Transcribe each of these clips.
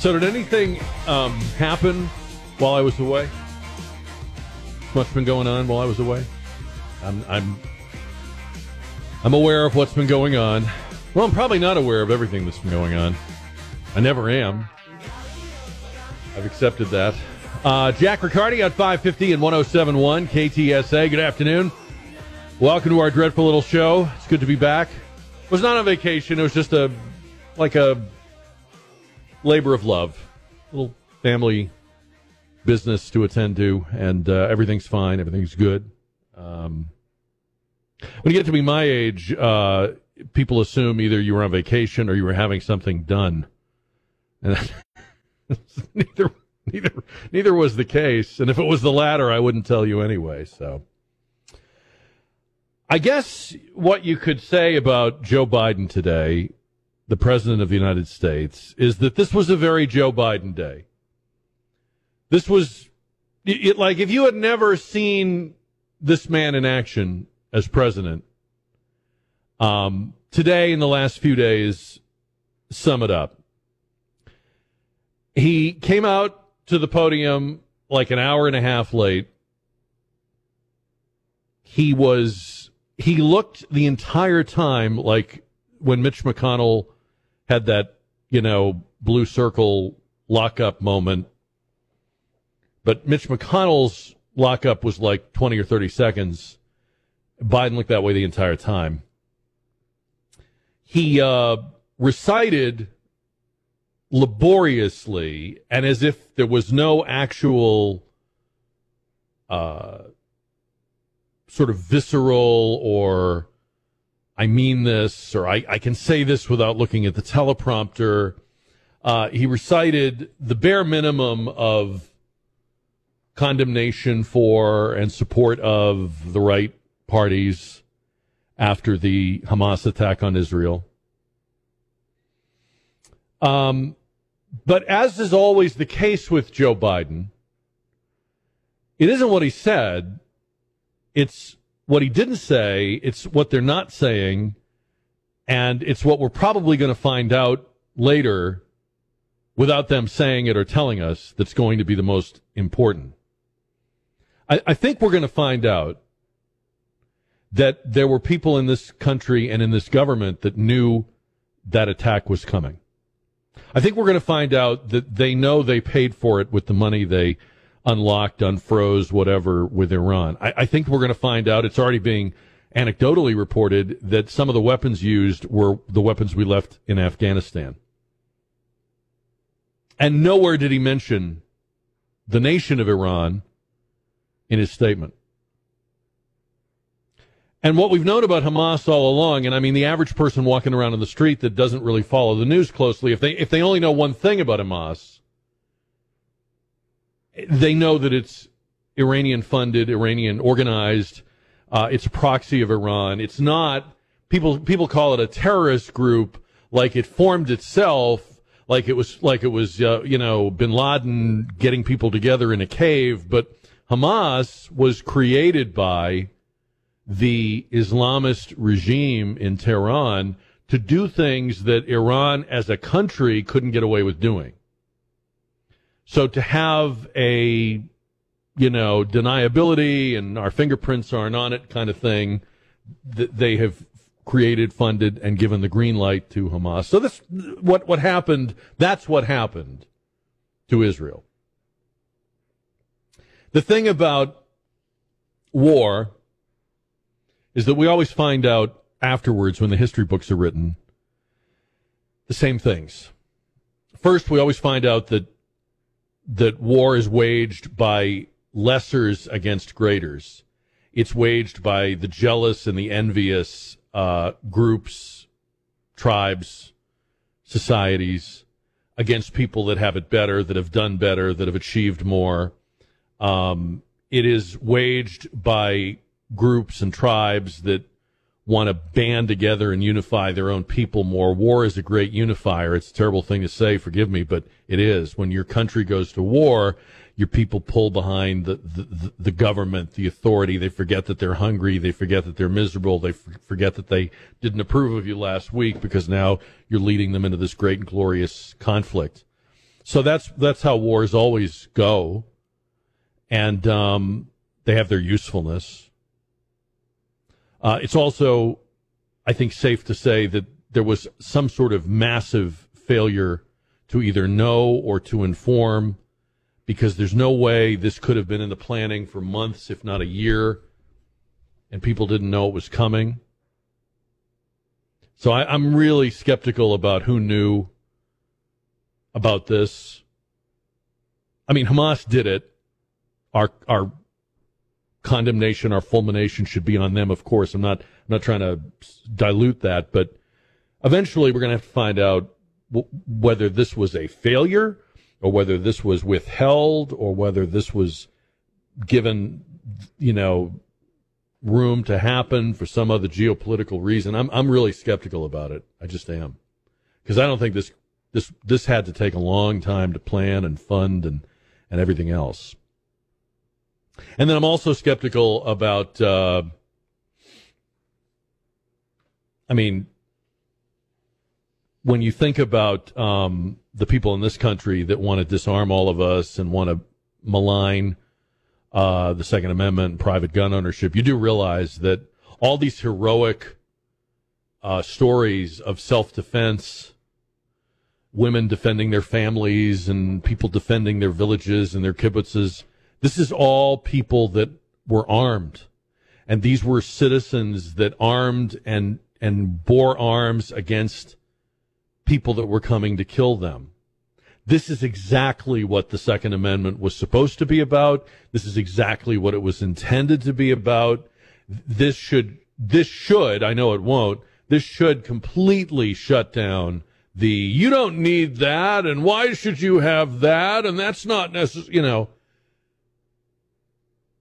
So, did anything um, happen while I was away? What's been going on while I was away? I'm, I'm, I'm aware of what's been going on. Well, I'm probably not aware of everything that's been going on. I never am. I've accepted that. Uh, Jack Riccardi at 550 and 1071 KTSA. Good afternoon. Welcome to our dreadful little show. It's good to be back. It was not on vacation. It was just a like a labor of love, little family business to attend to, and uh, everything's fine. Everything's good. Um, when you get to be my age, uh, people assume either you were on vacation or you were having something done, and neither neither neither was the case. And if it was the latter, I wouldn't tell you anyway. So. I guess what you could say about Joe Biden today the President of the United States, is that this was a very Joe Biden day. This was, it, like, if you had never seen this man in action as president, um, today in the last few days, sum it up. He came out to the podium like an hour and a half late. He was, he looked the entire time like when Mitch McConnell had that, you know, blue circle lockup moment. But Mitch McConnell's lockup was like 20 or 30 seconds. Biden looked that way the entire time. He uh, recited laboriously and as if there was no actual uh, sort of visceral or I mean this, or I, I can say this without looking at the teleprompter. Uh, he recited the bare minimum of condemnation for and support of the right parties after the Hamas attack on Israel. Um, but as is always the case with Joe Biden, it isn't what he said, it's what he didn't say, it's what they're not saying, and it's what we're probably going to find out later without them saying it or telling us that's going to be the most important. I, I think we're going to find out that there were people in this country and in this government that knew that attack was coming. I think we're going to find out that they know they paid for it with the money they unlocked, unfroze, whatever with Iran. I, I think we're going to find out. It's already being anecdotally reported that some of the weapons used were the weapons we left in Afghanistan. And nowhere did he mention the nation of Iran in his statement. And what we've known about Hamas all along, and I mean the average person walking around in the street that doesn't really follow the news closely, if they if they only know one thing about Hamas, they know that it's Iranian funded, Iranian organized. Uh, it's a proxy of Iran. It's not people. People call it a terrorist group, like it formed itself, like it was like it was uh, you know Bin Laden getting people together in a cave. But Hamas was created by the Islamist regime in Tehran to do things that Iran as a country couldn't get away with doing. So to have a, you know, deniability and our fingerprints aren't on it kind of thing, that they have created, funded, and given the green light to Hamas. So this, what, what happened, that's what happened to Israel. The thing about war is that we always find out afterwards when the history books are written the same things. First, we always find out that that war is waged by lessers against greaters. It's waged by the jealous and the envious uh, groups, tribes, societies against people that have it better, that have done better, that have achieved more. Um, it is waged by groups and tribes that want to band together and unify their own people more. War is a great unifier. It's a terrible thing to say, forgive me, but it is. When your country goes to war, your people pull behind the, the, the government, the authority. They forget that they're hungry. They forget that they're miserable. They f- forget that they didn't approve of you last week because now you're leading them into this great and glorious conflict. So that's that's how wars always go, and um, they have their usefulness. Uh, it's also, I think, safe to say that there was some sort of massive failure to either know or to inform, because there's no way this could have been in the planning for months, if not a year, and people didn't know it was coming. So I, I'm really skeptical about who knew about this. I mean, Hamas did it. Our our condemnation, our fulmination should be on them. Of course, I'm not I'm not trying to dilute that, but eventually we're going to have to find out w- whether this was a failure or whether this was withheld or whether this was given, you know, room to happen for some other geopolitical reason. I'm I'm really skeptical about it. I just am because I don't think this this this had to take a long time to plan and fund and and everything else. And then I'm also skeptical about. Uh, I mean, when you think about um, the people in this country that want to disarm all of us and want to malign uh, the Second Amendment and private gun ownership, you do realize that all these heroic uh, stories of self defense women defending their families and people defending their villages and their kibbutzes. This is all people that were armed. And these were citizens that armed and, and bore arms against people that were coming to kill them. This is exactly what the Second Amendment was supposed to be about. This is exactly what it was intended to be about. This should, this should, I know it won't, this should completely shut down the you don't need that and why should you have that and that's not necessary you know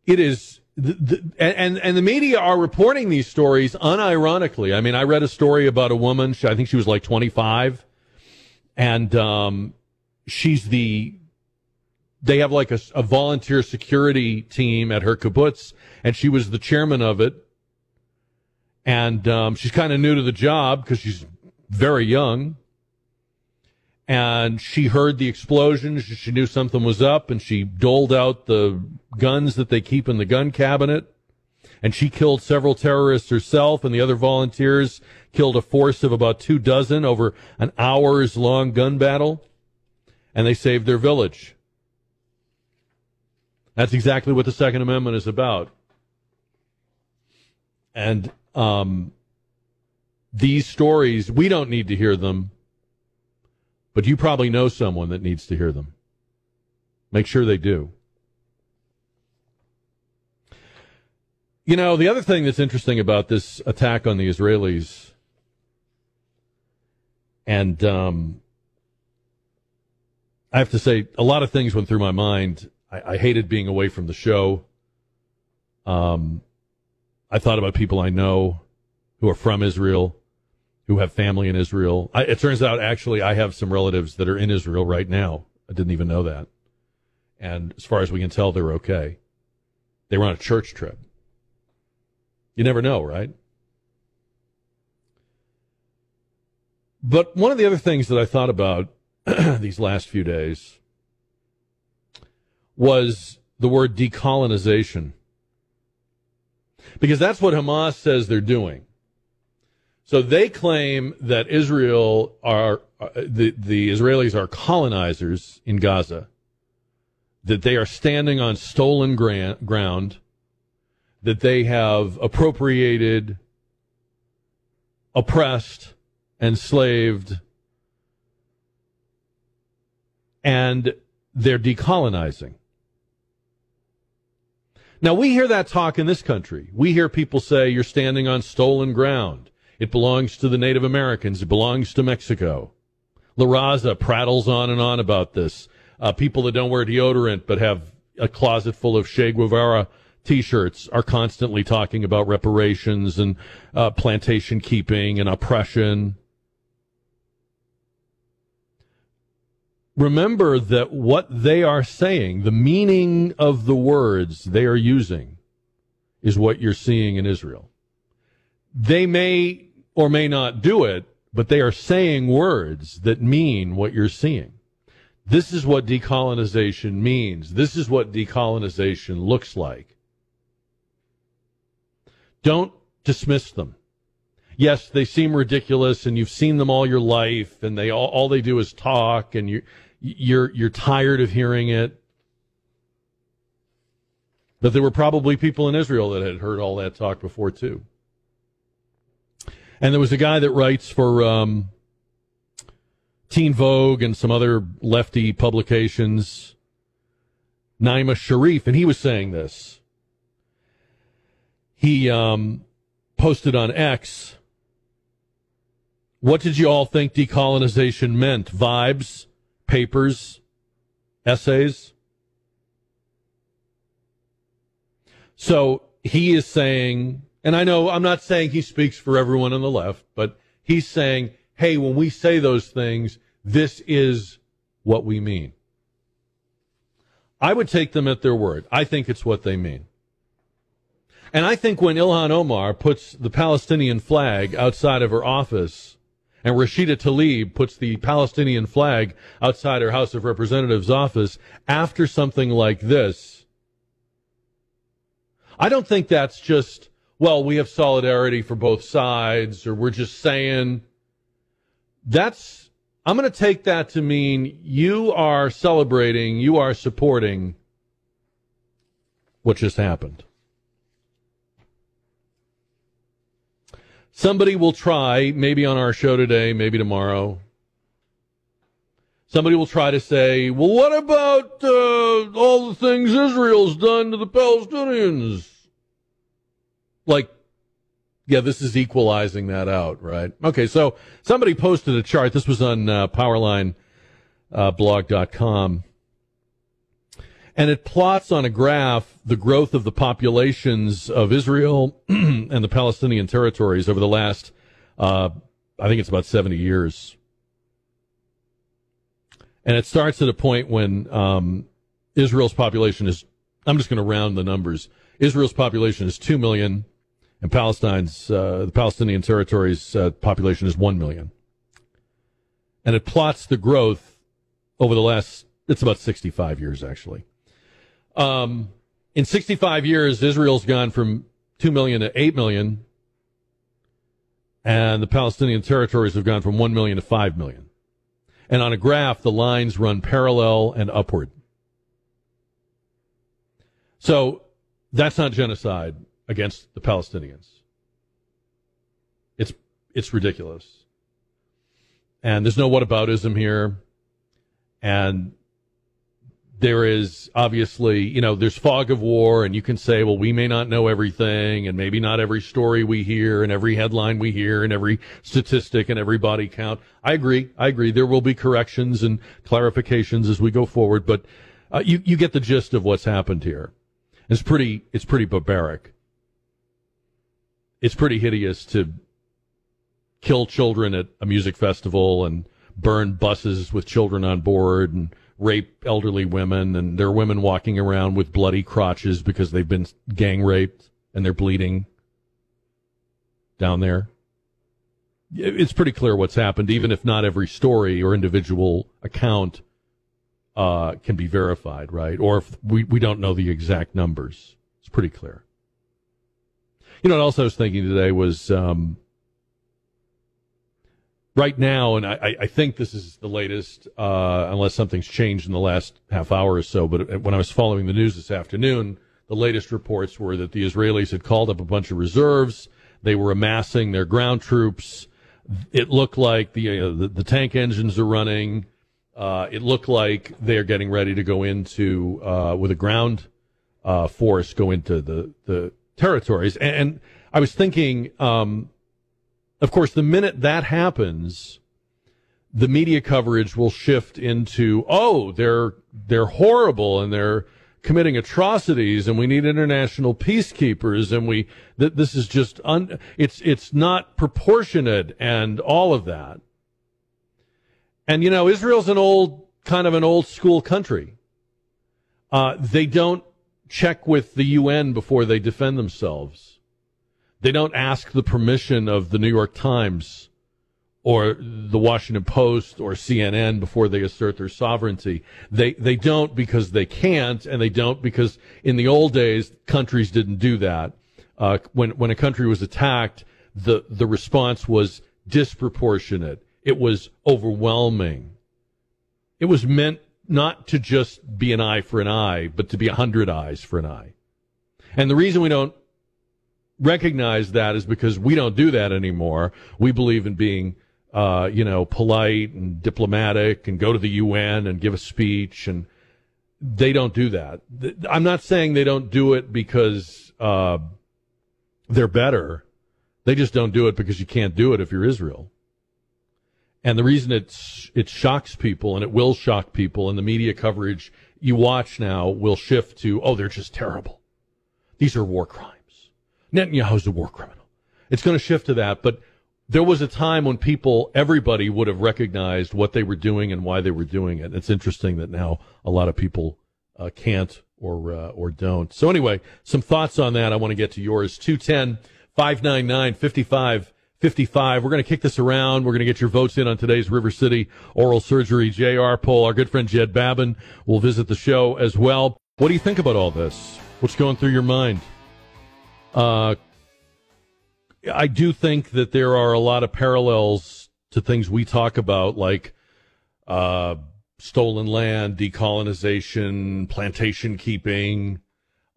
it is the, the, and and the media are reporting these stories unironically. I mean i read a story about a woman. I think she was like 25 and um, she's the they have like a, a volunteer security team at her kibbutz and she was the chairman of it. And um, she's kind of new to the job because she's very young and she heard the explosions. She knew something was up, and she doled out the guns that they keep in the gun cabinet. And she killed several terrorists herself, and the other volunteers killed a force of about two dozen over an hours long gun battle, and they saved their village. That's exactly what the Second Amendment is about. And um, these stories, we don't need to hear them but you probably know someone that needs to hear them. Make sure they do. You know, the other thing that's interesting about this attack on the Israelis, and um, I have to say, a lot of things went through my mind. I, I hated being away from the show. Um, I thought about people I know who are from Israel who have family in Israel. I, it turns out actually I have some relatives that are in Israel right now. I didn't even know that. And as far as we can tell, they're okay. They were on a church trip. You never know, right? But one of the other things that I thought about these last few days was the word decolonization. Because that's what Hamas says they're doing. So they claim that Israel are uh, the the Israelis are colonizers in Gaza. That they are standing on stolen ground. That they have appropriated, oppressed, enslaved, and they're decolonizing. Now we hear that talk in this country. We hear people say you're standing on stolen ground. It belongs to the Native Americans. It belongs to Mexico. La Raza prattles on and on about this. Uh, people that don't wear deodorant but have a closet full of Che Guevara T-shirts are constantly talking about reparations and uh, plantation keeping and oppression. Remember that what they are saying, the meaning of the words they are using, is what you're seeing in Israel. They may or may not do it, but they are saying words that mean what you're seeing. This is what decolonization means. This is what decolonization looks like. Don't dismiss them. Yes, they seem ridiculous and you've seen them all your life and they all, all they do is talk and you you're you're tired of hearing it. But there were probably people in Israel that had heard all that talk before too. And there was a guy that writes for um, Teen Vogue and some other lefty publications, Najma Sharif, and he was saying this. He um, posted on X. What did you all think decolonization meant? Vibes, papers, essays? So he is saying, and I know I'm not saying he speaks for everyone on the left, but he's saying hey, when we say those things, this is what we mean. I would take them at their word. I think it's what they mean. And I think when Ilhan Omar puts the Palestinian flag outside of her office and Rashida Tlaib puts the Palestinian flag outside her House of Representatives office after something like this, I don't think that's just, well, we have solidarity for both sides or we're just saying that's I'm going to take that to mean you are celebrating, you are supporting what just happened. Somebody will try, maybe on our show today, maybe tomorrow. Somebody will try to say, well, what about uh, all the things Israel's done to the Palestinians? Like, yeah, this is equalizing that out, right? Okay, so somebody posted a chart. This was on uh, powerlineblog.com. Uh, and it plots on a graph the growth of the populations of Israel and the Palestinian territories over the last, uh, I think it's about 70 years. And it starts at a point when um, Israel's population is, I'm just going to round the numbers. Israel's population is 2 million and Palestine's uh, the Palestinian territories uh, population is one million, and it plots the growth over the last. It's about sixty-five years actually. Um, in sixty-five years, Israel's gone from two million to eight million, and the Palestinian territories have gone from one million to five million. And on a graph, the lines run parallel and upward. So that's not genocide against the Palestinians. It's it's ridiculous. And there's no whataboutism here. And there is obviously, you know, there's fog of war, and you can say, well, we may not know everything, and maybe not every story we hear, and every headline we hear, and every statistic, and every body count. I agree. I agree. There will be corrections and clarifications as we go forward, but uh, you you get the gist of what's happened here. It's pretty it's pretty barbaric it's pretty hideous to kill children at a music festival and burn buses with children on board and rape elderly women and there are women walking around with bloody crotches because they've been gang raped and they're bleeding down there. It's pretty clear what's happened, even if not every story or individual account uh, can be verified, right? Or if we, we don't know the exact numbers. It's pretty clear. You know what else I was thinking today was um, right now, and I, I, think this is the latest, uh, unless something's changed in the last half hour or so. But when I was following the news this afternoon, the latest reports were that the Israelis had called up a bunch of reserves. They were amassing their ground troops. It looked like the uh, the, the, tank engines are running. Uh, it looked like they're getting ready to go into uh, with a ground uh, force go into the the territories. And, I was thinking, um, of course, the minute that happens, the media coverage will shift into, oh, they're they're horrible and they're committing atrocities, and we need international peacekeepers, and we that this is just un, it's it's not proportionate, and all of that. And you know, Israel's an old kind of an old school country. Uh, they don't check with the UN before they defend themselves. They don't ask the permission of the New York Times or the Washington Post or CNN before they assert their sovereignty. They they don't because they can't, and they don't because in the old days countries didn't do that. Uh, when when a country was attacked, the the response was disproportionate. It was overwhelming. It was meant not to just be an eye for an eye, but to be a hundred eyes for an eye. And the reason we don't recognize that is because we don't do that anymore. We believe in being uh, you know, polite and diplomatic and go to the UN and give a speech. And they don't do that. I'm not saying they don't do it because uh, they're better. They just don't do it because you can't do it if you're Israel. And the reason it's it shocks people and it will shock people and the media coverage you watch now will shift to, oh, they're just terrible. These are war crimes. Netanyahu's a war criminal. It's going to shift to that, but there was a time when people, everybody would have recognized what they were doing and why they were doing it. It's interesting that now a lot of people uh, can't or uh, or don't. So anyway, some thoughts on that. I want to get to yours. 210 599 5555. We're going to kick this around. We're going to get your votes in on today's River City Oral Surgery JR poll. Our good friend Jed Babbin will visit the show as well. What do you think about all this? What's going through your mind? Uh, I do think that there are a lot of parallels to things we talk about, like uh, stolen land, decolonization, plantation keeping.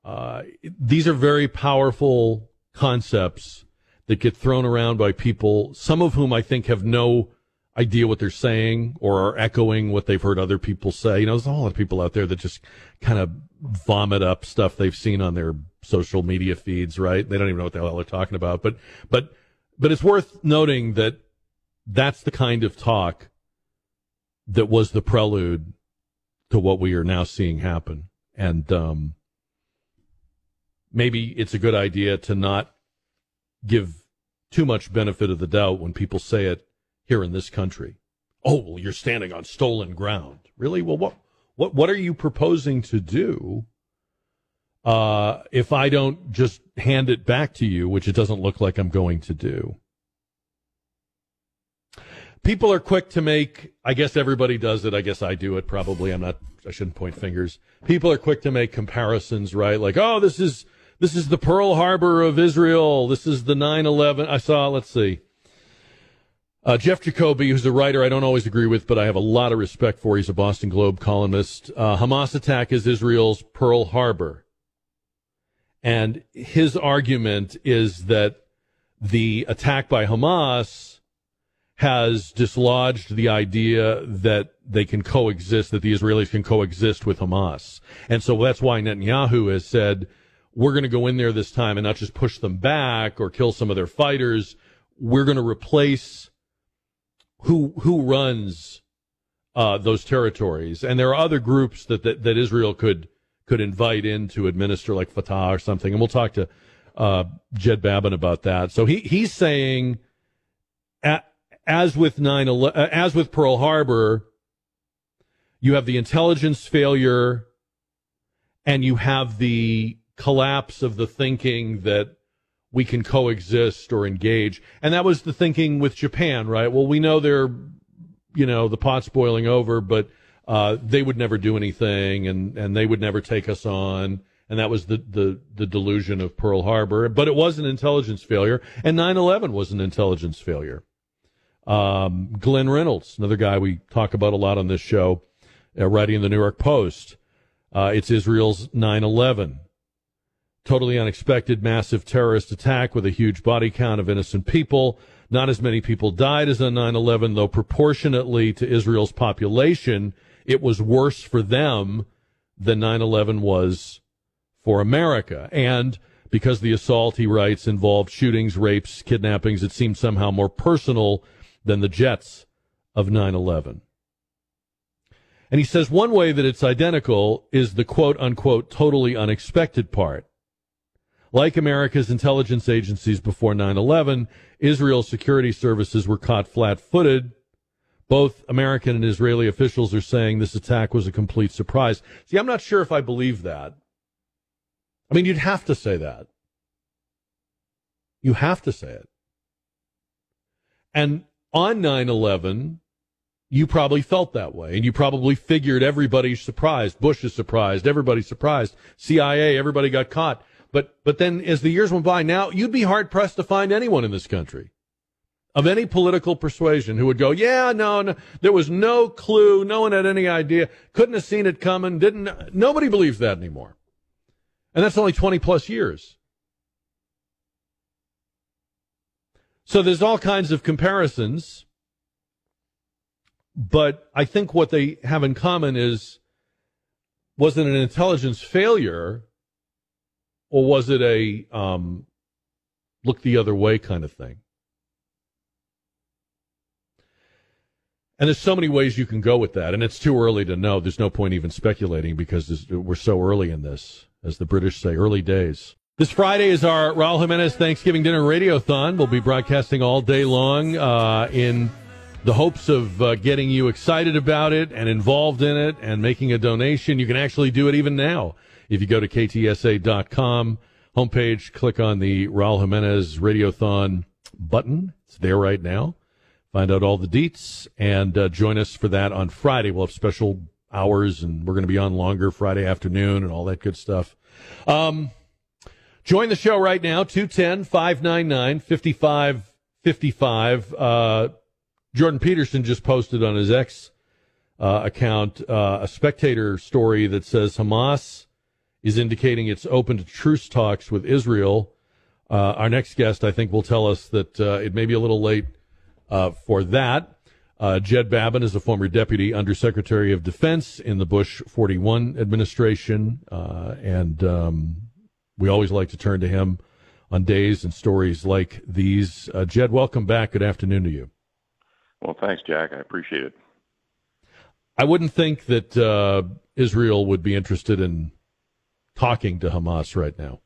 Uh, these are very powerful concepts that get thrown around by people, some of whom I think have no idea what they're saying or are echoing what they've heard other people say. You know, there's a whole lot of people out there that just kind of vomit up stuff they've seen on their social media feeds, right? They don't even know what the hell they're talking about. But but but it's worth noting that that's the kind of talk that was the prelude to what we are now seeing happen. And um, maybe it's a good idea to not give too much benefit of the doubt when people say it here in this country. Oh, well, you're standing on stolen ground. Really? Well, what what what are you proposing to do uh, if I don't just hand it back to you, which it doesn't look like I'm going to do. People are quick to make, I guess everybody does it. I guess I do it probably. I'm not, I shouldn't point fingers. People are quick to make comparisons, right? Like, oh, this is, this is the Pearl Harbor of Israel. This is the 9-11. I saw, let's see. Uh, Jeff Jacoby, who's a writer I don't always agree with, but I have a lot of respect for. He's a Boston Globe columnist. Uh, Hamas attack is Israel's Pearl Harbor. And his argument is that the attack by Hamas has dislodged the idea that they can coexist, that the Israelis can coexist with Hamas. And so that's why Netanyahu has said, we're going to go in there this time and not just push them back or kill some of their fighters. We're going to replace who, who runs, uh, those territories. And there are other groups that, that, that Israel could, could invite in to administer, like Fatah or something. And we'll talk to uh, Jed Babbin about that. So he he's saying, as with nine uh, as with Pearl Harbor, you have the intelligence failure, and you have the collapse of the thinking that we can coexist or engage. And that was the thinking with Japan, right? Well, we know they're, you know, the pot's boiling over, but uh, they would never do anything and, and they would never take us on. And that was the, the, the delusion of Pearl Harbor. But it was an intelligence failure. And 9 11 was an intelligence failure. Um, Glenn Reynolds, another guy we talk about a lot on this show, uh, writing in the New York Post. Uh, it's Israel's 9 11. Totally unexpected, massive terrorist attack with a huge body count of innocent people. Not as many people died as on 9 11, though proportionately to Israel's population, it was worse for them than 9-11 was for America. And because the assault, he writes, involved shootings, rapes, kidnappings, it seemed somehow more personal than the jets of 9-11. And he says one way that it's identical is the quote unquote totally unexpected part. Like America's intelligence agencies before 9 11, Israel's security services were caught flat footed both American and Israeli officials are saying this attack was a complete surprise. See, I'm not sure if I believe that. I mean, you'd have to say that. You have to say it. And on 9 11, you probably felt that way. And you probably figured everybody's surprised. Bush is surprised. Everybody's surprised. CIA, everybody got caught. But, but then as the years went by, now you'd be hard pressed to find anyone in this country of any political persuasion who would go, yeah, no, no, there was no clue. No one had any idea. Couldn't have seen it coming. Didn't, nobody believes that anymore. And that's only 20 plus years. So there's all kinds of comparisons but I think what they have in common is wasn't an intelligence failure or was it a um, look the other way kind of thing? And there's so many ways you can go with that, and it's too early to know. There's no point even speculating because we're so early in this, as the British say, early days. This Friday is our Raul Jimenez Thanksgiving Dinner Radiothon. We'll be broadcasting all day long uh, in the hopes of uh, getting you excited about it and involved in it and making a donation. You can actually do it even now. If you go to ktsa.com homepage, click on the Raul Jimenez Radiothon button. It's there right now. Find out all the deets and uh, join us for that on Friday. We'll have special hours and we're going to be on longer Friday afternoon and all that good stuff. Um, join the show right now, 210 599 5555. Uh, Jordan Peterson just posted on his X uh, account uh, a spectator story that says Hamas is indicating it's open to truce talks with Israel. Uh, our next guest, I think, will tell us that uh, it may be a little late uh, for that. Uh, Jed Babbin is a former deputy undersecretary of defense in the Bush 41 administration, and um, we always like to turn to him on days and stories like these. Jed, welcome back. Good afternoon to you. Well, thanks, Jack. I appreciate it. I wouldn't think that uh, Israel would be interested in talking to Hamas right now.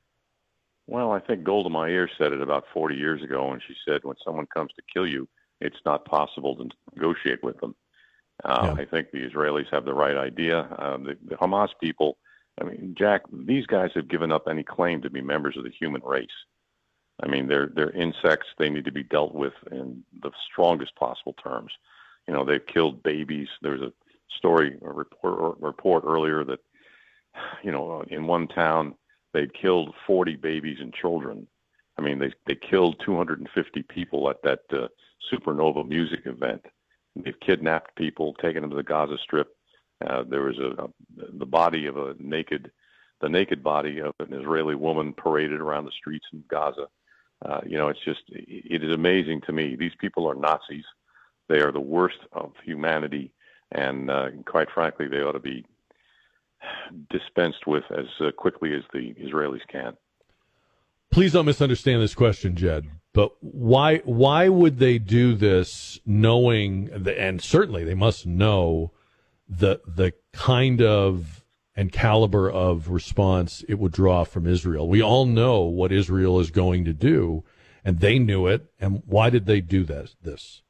Well, I think Golda Meir said it about 40 years ago when she said, when someone comes to kill you, it's not possible to negotiate with them. Uh, yeah. I think the Israelis have the right idea. Uh, the, the Hamas people, I mean, Jack, these guys have given up any claim to be members of the human race. I mean, they're they're insects. They need to be dealt with in the strongest possible terms. You know, they've killed babies. There's a story, a report, a report earlier that, you know, in one town they'd killed 40 babies and children. I mean, they they killed 250 people at that uh, supernova music event. They've kidnapped people, taken them to the Gaza Strip. Uh, there was a, a the body of a naked, the naked body of an Israeli woman paraded around the streets in Gaza. Uh, you know, it's just it is amazing to me. These people are Nazis. They are the worst of humanity, and uh, quite frankly, they ought to be dispensed with as uh, quickly as the Israelis can. Please don't misunderstand this question, Jed. But why why would they do this, knowing the, and certainly they must know the the kind of and caliber of response it would draw from Israel. We all know what Israel is going to do, and they knew it. And why did they do this? This?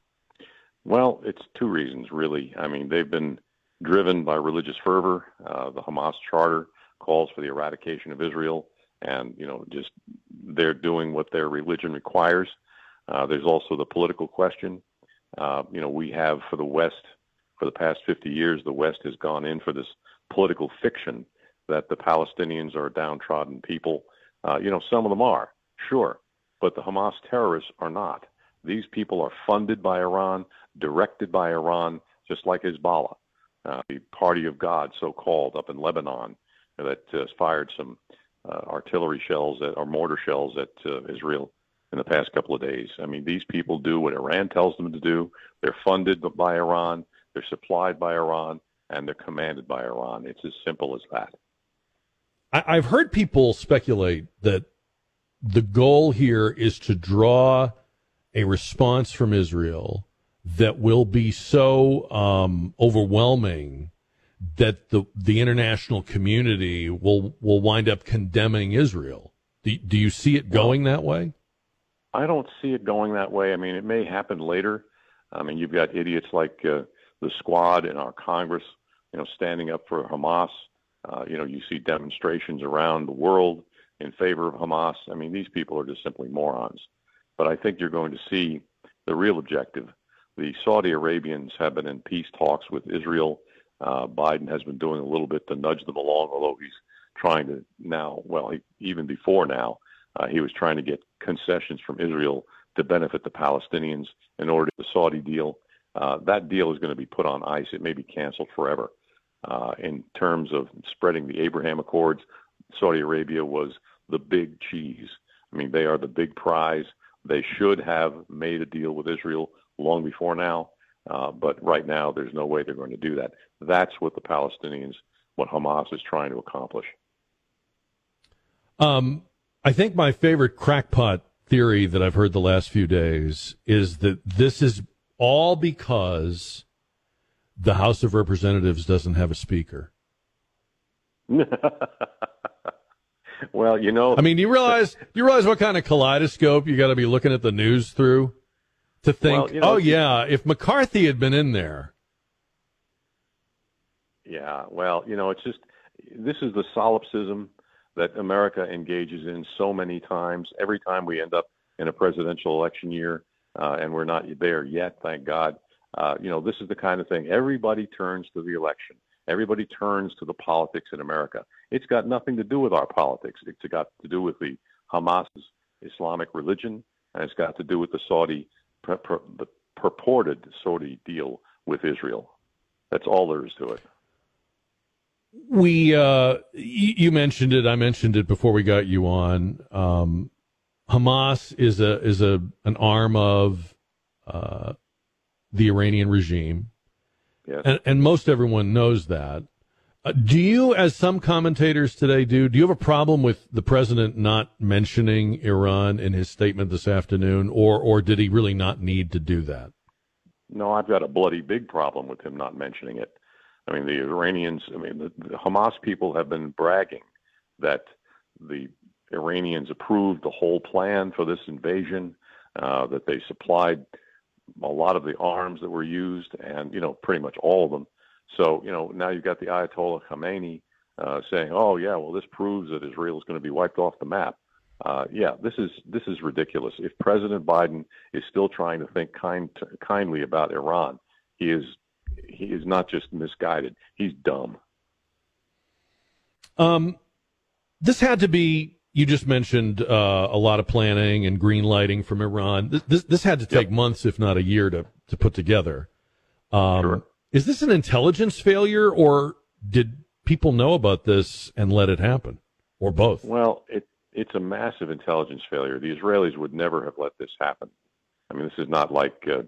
Well, it's two reasons, really. I mean, they've been driven by religious fervor. Uh, the Hamas charter calls for the eradication of Israel, and you know, just they're doing what their religion requires. Uh, there's also the political question. Uh, you know, we have for the West for the past 50 years, the West has gone in for this political fiction that the Palestinians are a downtrodden people. Uh, you know, some of them are, sure, but the Hamas terrorists are not. These people are funded by Iran, directed by Iran, just like Hezbollah, uh, the Party of God, so called, up in Lebanon, that uh, fired some uh, artillery shells at, or mortar shells at uh, Israel in the past couple of days. I mean, these people do what Iran tells them to do. They're funded by Iran. They're supplied by Iran and they're commanded by Iran. It's as simple as that. I, have heard people speculate that the goal here is to draw a response from Israel that will be so um, overwhelming that the the international community will will wind up condemning Israel. Do, do you see it going that way? I don't see it going that way. I mean, it may happen later. I mean, you've got idiots like uh, the squad in our Congress, you know, standing up for Hamas. Uh, you know, you see demonstrations around the world in favor of Hamas. I mean, these people are just simply morons. But I think you're going to see the real objective the Saudi Arabians have been in peace talks with Israel. Uh, Biden has been doing a little bit to nudge them along, although he's trying to now, well, he, even before now, uh, he was trying to get concessions from Israel to benefit the Palestinians in order to the Saudi deal. Uh, that deal is going to be put on ice. It may be canceled forever. Uh, in terms of spreading the Abraham Accords, Saudi Arabia was the big cheese. I mean, they are the big prize. They should have made a deal with Israel long before now, uh, but right now there's no way they're going to do that. That's what the Palestinians, what Hamas is trying to accomplish. Um, I think my favorite crackpot theory that I've heard the last few days is that this is all because the House of Representatives doesn't have a speaker. well, you know, I mean, you realize you realize what kind of kaleidoscope you got to be looking at the news through to think, well, you know, oh yeah, if McCarthy had been in there. Yeah, well, you know, it's just this is the solipsism that America engages in so many times. Every time we end up in a presidential election year, uh, and we're not there yet, thank God. Uh, you know, this is the kind of thing everybody turns to the election. Everybody turns to the politics in America. It's got nothing to do with our politics. It's got to do with the Hamas Islamic religion, and it's got to do with the Saudi, the purported Saudi deal with Israel. That's all there is to it. We, uh, you mentioned it. I mentioned it before we got you on. Um, Hamas is a is a an arm of uh, the Iranian regime, yes. and, and most everyone knows that. Uh, do you, as some commentators today do, do you have a problem with the president not mentioning Iran in his statement this afternoon, or or did he really not need to do that? No, I've got a bloody big problem with him not mentioning it. I mean, the Iranians, I mean, the, the Hamas people have been bragging that the Iranians approved the whole plan for this invasion, uh, that they supplied a lot of the arms that were used, and you know pretty much all of them. So you know now you've got the Ayatollah Khamenei uh, saying, "Oh yeah, well this proves that Israel is going to be wiped off the map." Uh, yeah, this is this is ridiculous. If President Biden is still trying to think kind kindly about Iran, he is he is not just misguided; he's dumb. Um, this had to be you just mentioned uh, a lot of planning and green lighting from Iran. This this had to take yep. months, if not a year, to to put together. Um, sure. Is this an intelligence failure, or did people know about this and let it happen, or both? Well, it it's a massive intelligence failure. The Israelis would never have let this happen. I mean, this is not like uh,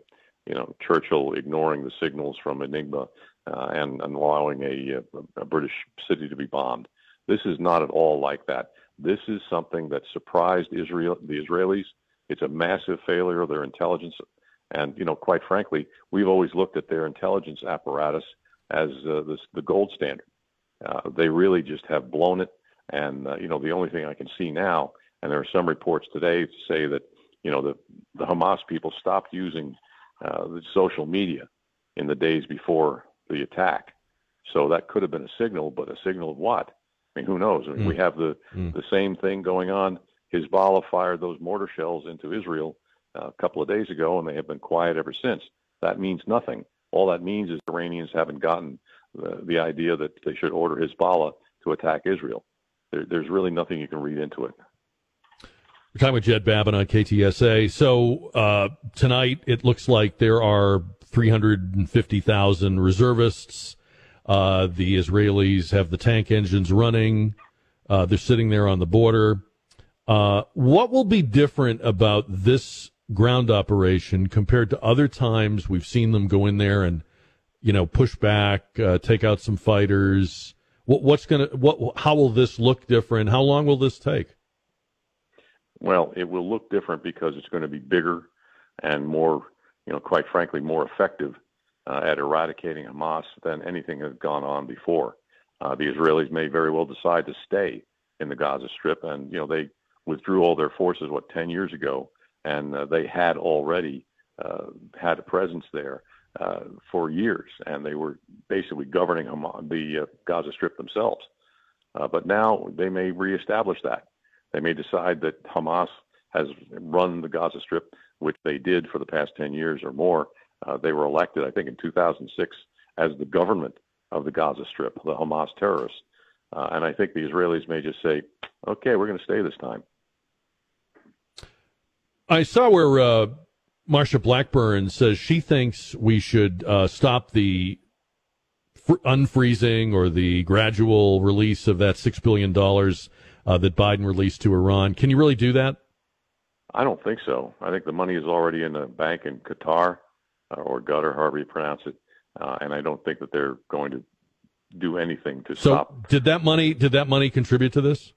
you know Churchill ignoring the signals from Enigma uh, and, and allowing a, a British city to be bombed. This is not at all like that. This is something that surprised Israel, the Israelis. It's a massive failure of their intelligence, and you know, quite frankly, we've always looked at their intelligence apparatus as uh, this, the gold standard. Uh, they really just have blown it, and uh, you know, the only thing I can see now, and there are some reports today to say that you know the the Hamas people stopped using uh, the social media in the days before the attack. So that could have been a signal, but a signal of what? I mean, who knows? I mean, mm. we have the mm. the same thing going on. Hezbollah fired those mortar shells into Israel a couple of days ago, and they have been quiet ever since. That means nothing. All that means is Iranians haven't gotten the, the idea that they should order Hezbollah to attack Israel. There, there's really nothing you can read into it. We're talking with Jed Babbin on KTSA. So uh, tonight, it looks like there are 350,000 reservists uh, the Israelis have the tank engines running. Uh, they're sitting there on the border. Uh, what will be different about this ground operation compared to other times we've seen them go in there and, you know, push back, uh, take out some fighters? What, what's going to, what, how will this look different? How long will this take? Well, it will look different because it's going to be bigger and more, you know, quite frankly, more effective uh, at eradicating Hamas than anything that's gone on before. Uh, the Israelis may very well decide to stay in the Gaza Strip, and you know they withdrew all their forces what 10 years ago, and uh, they had already uh, had a presence there uh, for years, and they were basically governing Hamas, the uh, Gaza Strip themselves. Uh, but now they may reestablish that. They may decide that Hamas has run the Gaza Strip, which they did for the past 10 years or more, Uh, they were elected, I think, in 2006 as the government of the Gaza Strip, the Hamas terrorists. Uh, and I think the Israelis may just say, okay, we're going to stay this time. I saw where uh, Marsha Blackburn says she thinks we should uh, stop the fr- unfreezing or the gradual release of that $6 billion uh, that Biden released to Iran. Can you really do that? I don't think so. I think the money is already in the bank in Qatar uh, or Qatar, however you pronounce it. Uh, and I don't think that they're going to do anything to so stop. Did that money? Did that money contribute to this?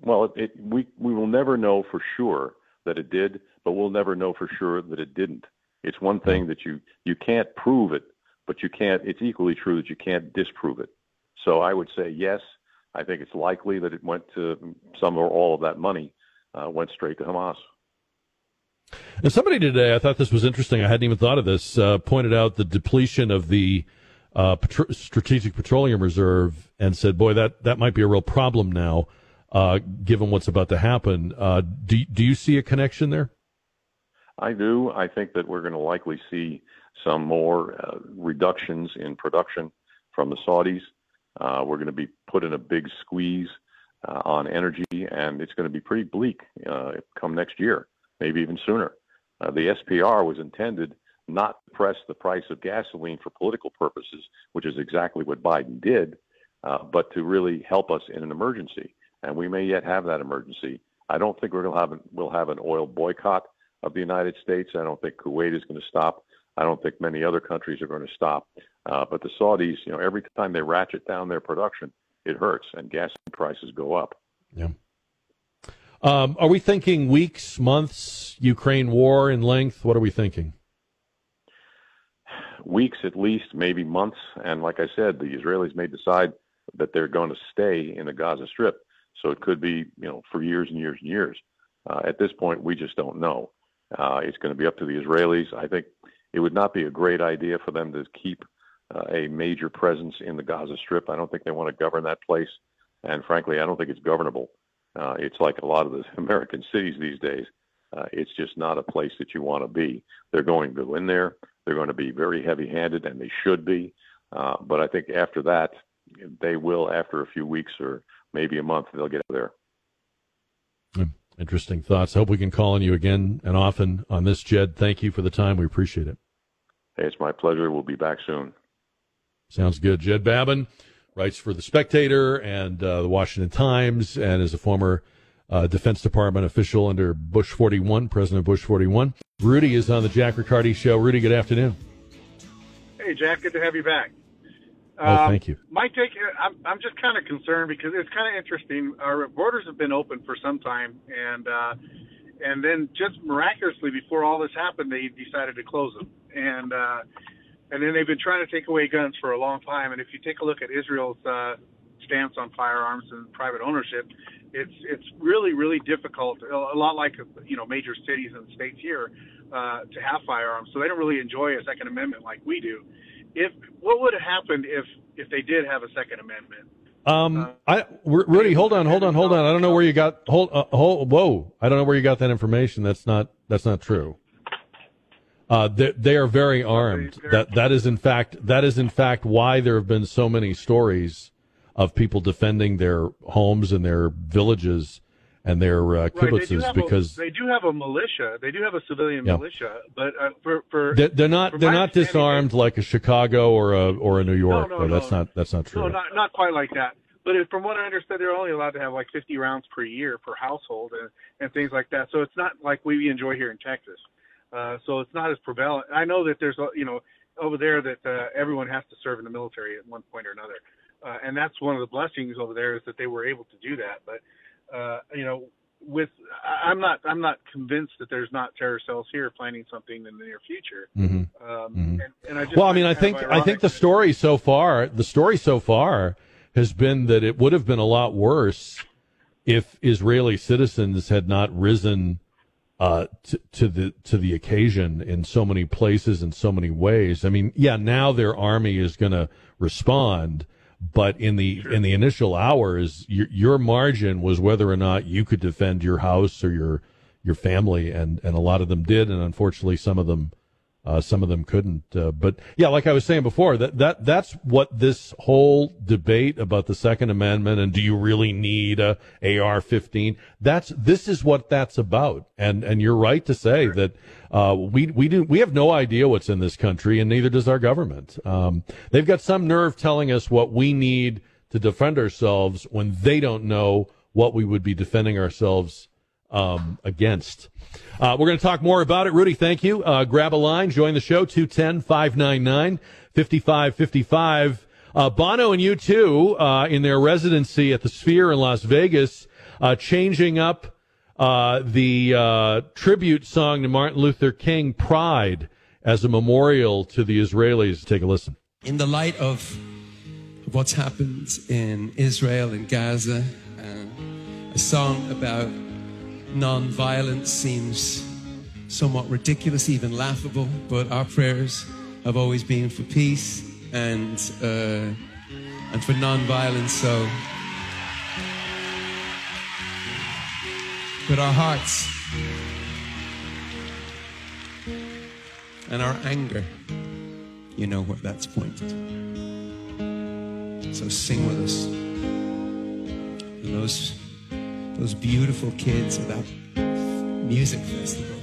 Well, it, it, we we will never know for sure that it did, but we'll never know for sure that it didn't. It's one thing that you you can't prove it, but you can't. It's equally true that you can't disprove it. So I would say yes. I think it's likely that it went to some or all of that money uh, went straight to Hamas. And somebody today, I thought this was interesting. I hadn't even thought of this. Uh, pointed out the depletion of the uh, Petro- Strategic Petroleum Reserve and said, "Boy, that that might be a real problem now, uh, given what's about to happen." Uh, do do you see a connection there? I do. I think that we're going to likely see some more uh, reductions in production from the Saudis. Uh, we're going to be put in a big squeeze uh, on energy, and it's going to be pretty bleak uh, come next year, maybe even sooner. The SPR was intended not to press the price of gasoline for political purposes, which is exactly what Biden did, but to really help us in an emergency. And we may yet have that emergency. I don't think we're going to have an, we'll have an oil boycott of the United States. I don't think Kuwait is going to stop. I don't think many other countries are going to stop. Uh, but the Saudis, you know, every time they ratchet down their production, it hurts, and gas prices go up. Yeah. Um, are we thinking weeks, months, Ukraine war in length? What are we thinking? Weeks at least, maybe months. And like I said, the Israelis may decide that they're going to stay in the Gaza Strip. So it could be, you know, for years and years and years. Uh, at this point, we just don't know. Uh, it's going to be up to the Israelis. I think it would not be a great idea for them to keep uh, a major presence in the Gaza Strip. I don't think they want to govern that place, and frankly, I don't think it's governable. Uh, it's like a lot of the American cities these days. Uh, it's just not a place that you want to be. They're going to go in there. They're going to be very heavy-handed, and they should be. Uh, but I think after that, they will. After a few weeks or maybe a month, they'll get there. Hmm. Interesting thoughts. I hope we can call on you again and often on this, Jed. Thank you for the time. We appreciate it. Hey, it's my pleasure. We'll be back soon. Sounds good. Jed Babbin writes for The Spectator and uh, The Washington Times and is a former uh, Defense Department official under Bush 41, President Bush 41. Rudy is on the Jack Riccardi Show. Rudy, good afternoon. Hey, Jack. Good to have you back. Oh, um, thank you. My take, I'm, I'm just kind of concerned because it's kind of interesting. Our borders have been open for some time, and uh, and then just miraculously, before all this happened, they decided to close them, and uh, and then they've been trying to take away guns for a long time. And if you take a look at Israel's uh, stance on firearms and private ownership, it's it's really really difficult. A lot like you know major cities and states here uh, to have firearms, so they don't really enjoy a Second Amendment like we do if what would have happened if if they did have a Second Amendment? Um, uh, I Rudy, hold on, hold on, hold on. I don't know where you got hold. Uh, hold whoa, I don't know where you got that information. That's not that's not true. Uh, they, they are very armed. That that is in fact that is in fact why there have been so many stories of people defending their homes and their villages and their uh, kibbutzes right, because a, they do have a militia. They do have a civilian yeah. militia, but uh, for, for they're, they're not they're not disarmed like a Chicago or a or a New York. No, no, no, that's not that's not true. No, not not quite like that. But from what I understand, they're only allowed to have like 50 rounds per year per household and and things like that. So it's not like we enjoy here in Texas. Uh, so it's not as prevalent. I know that there's you know over there that uh, everyone has to serve in the military at one point or another, uh, and that's one of the blessings over there is that they were able to do that. But uh, you know, with I'm not I'm not convinced that there's not terror cells here planning something in the near future. Mm-hmm. Um, mm-hmm. And, and I well, I mean, I think I think the story so far the story so far has been that it would have been a lot worse if Israeli citizens had not risen uh, to, to the to the occasion in so many places in so many ways. I mean, yeah, now their army is going to respond but in the sure. in the initial hours, your, your margin was whether or not you could defend your house or your your family, and and a lot of them did, and unfortunately, some of them Uh, some of them couldn't, uh, but yeah, like I was saying before, that that that's what this whole debate about the Second Amendment and do you really need a AR-15? That's this is what that's about, and and you're right to say that uh, we we do we have no idea what's in this country, and neither does our government. Um, they've got some nerve telling us what we need to defend ourselves when they don't know what we would be defending ourselves um, against. Uh, we're going to talk more about it. Rudy, thank you. Uh, grab a line, join the show, 210 599 5555. Uh, Bono and U2 uh, in their residency at the Sphere in Las Vegas, uh, changing up uh, the tribute song to Martin Luther King, Pride, as a memorial to the Israelis. Take a listen. In the light of what's happened in Israel and Gaza, a song about non-violence seems somewhat ridiculous, even laughable, but our prayers have always been for peace and uh, and for non-violence. So, but our hearts and our anger, you know where that's pointed. So sing with us. And those those beautiful kids at that music festival.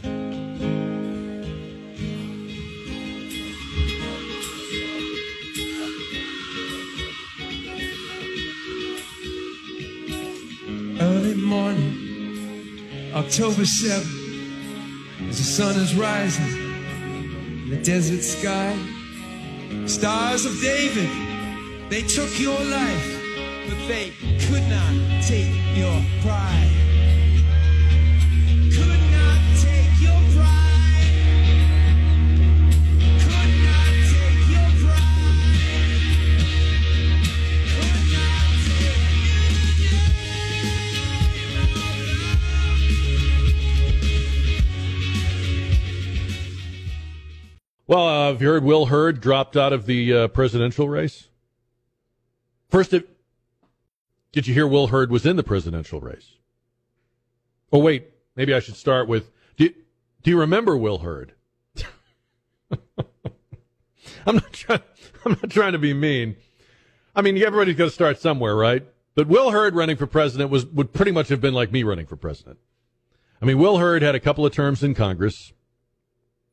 Early morning, October 7th, as the sun is rising in the desert sky, stars of David, they took your life but they could not take your pride. Could not take your pride. Could not take your pride. Could not take Well, uh, have you heard Will Hurd dropped out of the uh, presidential race? First, it, did you hear Will Hurd was in the presidential race? Oh, wait. Maybe I should start with do, do you remember Will Hurd? I'm not trying. I'm not trying to be mean. I mean, everybody's got to start somewhere, right? But Will Hurd running for president was would pretty much have been like me running for president. I mean, Will Hurd had a couple of terms in Congress.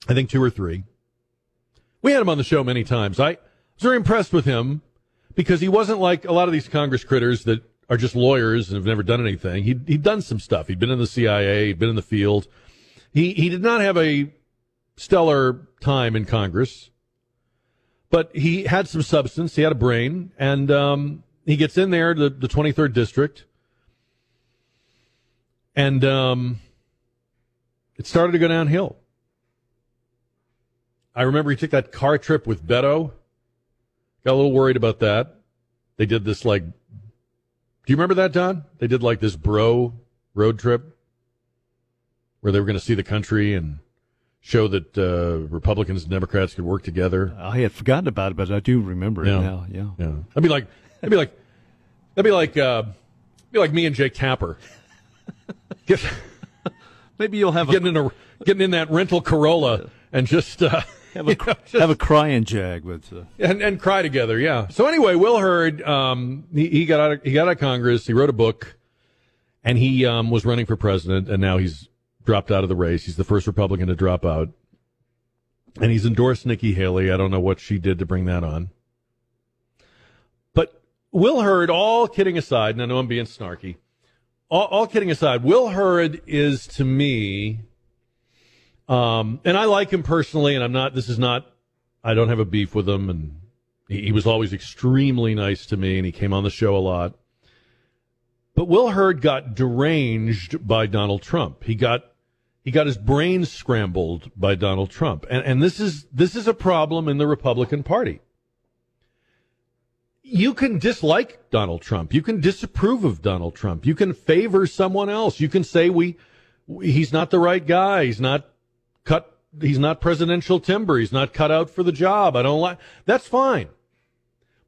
I think two or three. We had him on the show many times. I was very impressed with him because he wasn't like a lot of these Congress critters that are just lawyers and have never done anything. He he'd done some stuff. He'd been in the CIA. He'd been in the field. He he did not have a stellar time in Congress, but he had some substance. He had a brain, and um, he gets in there to the 23rd district, and um, it started to go downhill. I remember he took that car trip with Beto. Got a little worried about that. They did this like do you remember that, Don? They did like this bro road trip where they were going to see the country and show that uh, Republicans and Democrats could work together. I had forgotten about it, but I do remember yeah. it now. Yeah, yeah. That'd be like that'd be like that'd be like uh, be like me and Jake Tapper. Get, Maybe you'll have getting a, in a getting in that rental Corolla and just. Uh, have a, know, just, have a crying jag with uh... and and cry together. Yeah. So anyway, Will Hurd, um, he, he got out of, he got out of Congress. He wrote a book, and he um, was running for president, and now he's dropped out of the race. He's the first Republican to drop out, and he's endorsed Nikki Haley. I don't know what she did to bring that on, but Will Hurd, all kidding aside, and I know I'm being snarky. All, all kidding aside, Will Hurd is to me um, and I like him personally, and I'm not. This is not. I don't have a beef with him, and he, he was always extremely nice to me, and he came on the show a lot. But Will Hurd got deranged by Donald Trump. He got he got his brain scrambled by Donald Trump, and and this is this is a problem in the Republican Party. You can dislike Donald Trump. You can disapprove of Donald Trump. You can favor someone else. You can say we he's not the right guy. He's not cut he's not presidential timber he's not cut out for the job i don't like that's fine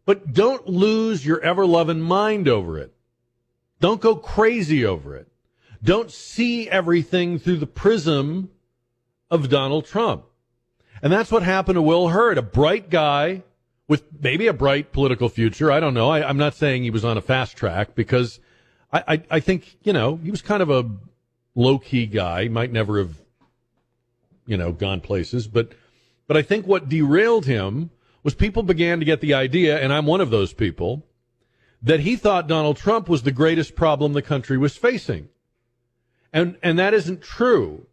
but don't lose your ever loving mind over it don't go crazy over it don't see everything through the prism of donald trump And that's what happened to Will Hurd, a bright guy with maybe a bright political future. I don't know. I, am not saying he was on a fast track because I, I, I think, you know, he was kind of a low key guy. Might never have, you know, gone places. But, but I think what derailed him was people began to get the idea, and I'm one of those people, that he thought Donald Trump was the greatest problem the country was facing. And, and that isn't true.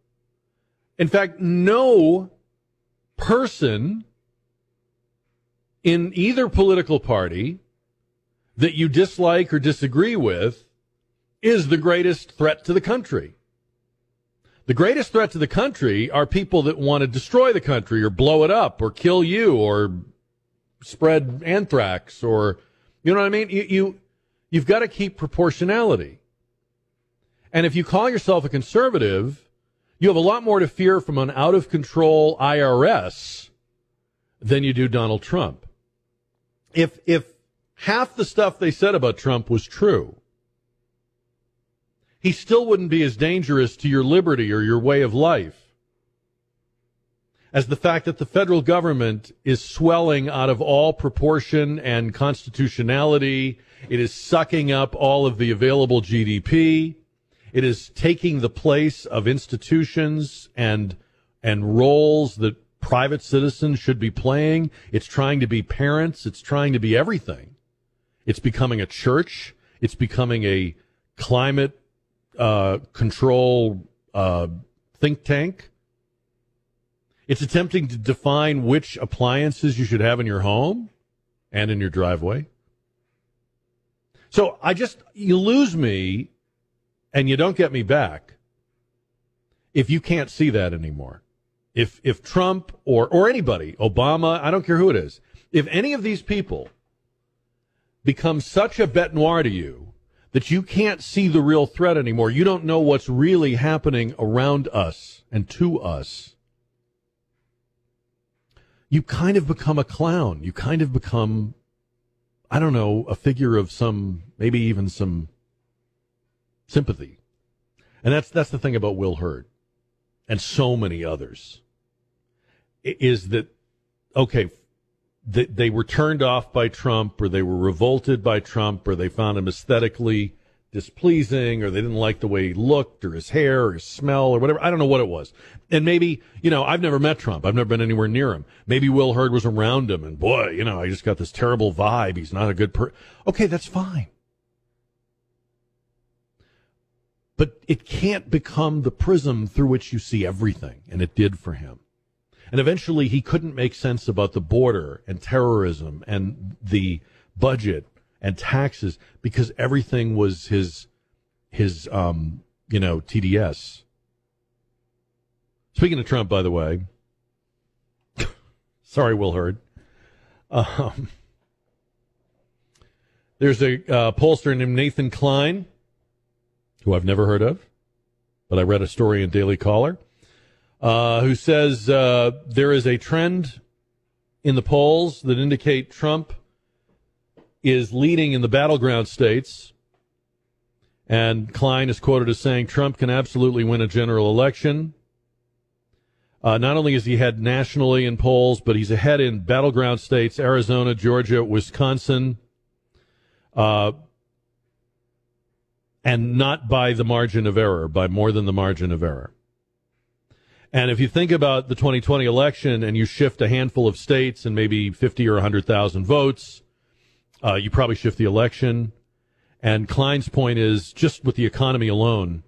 In fact, no person in either political party that you dislike or disagree with is the greatest threat to the country. The greatest threat to the country are people that want to destroy the country or blow it up or kill you or spread anthrax or you know what I mean? You, you you've got to keep proportionality. And if you call yourself a conservative, you have a lot more to fear from an out of control IRS than you do Donald Trump. If if half the stuff they said about Trump was true, he still wouldn't be as dangerous to your liberty or your way of life as the fact that the federal government is swelling out of all proportion and constitutionality. It is sucking up all of the available GDP. It is taking the place of institutions and and roles that private citizens should be playing. It's trying to be parents. It's trying to be everything. It's becoming a church. It's becoming a climate uh, control uh, think tank. It's attempting to define which appliances you should have in your home and in your driveway. So I just, you lose me and you don't get me back if you can't see that anymore. If if Trump or or anybody, Obama, I don't care who it is, if any of these people become such a bête noire to you that you can't see the real threat anymore, you don't know what's really happening around us and to us. You kind of become a clown. You kind of become I don't know, a figure of some maybe even some sympathy. And that's that's the thing about Will Hurd and so many others is that okay they, they were turned off by Trump or they were revolted by Trump or they found him aesthetically displeasing or they didn't like the way he looked or his hair or his smell or whatever. I don't know what it was. And maybe, you know, I've never met Trump. I've never been anywhere near him. Maybe Will Hurd was around him and boy, you know, I just got this terrible vibe. He's not a good person. Okay, that's fine. but it can't become the prism through which you see everything. And it did for him. And eventually he couldn't make sense about the border and terrorism and the budget and taxes because everything was his, his, um, you know, TDS. Speaking of Trump, by the way, sorry, Will Hurd. Um, there's a uh, pollster named Nathan Klein, who I've never heard of, but I read a story in Daily Caller, uh, who says uh, there is a trend in the polls that indicate Trump is leading in the battleground states. And Klein is quoted as saying Trump can absolutely win a general election. Uh, not only is he ahead nationally in polls, but he's ahead in battleground states Arizona, Georgia, Wisconsin. Uh, and not by the margin of error, by more than the margin of error. And if you think about the 2020 election and you shift a handful of states and maybe 50 or 100,000 votes, uh, you probably shift the election. And Klein's point is just with the economy alone,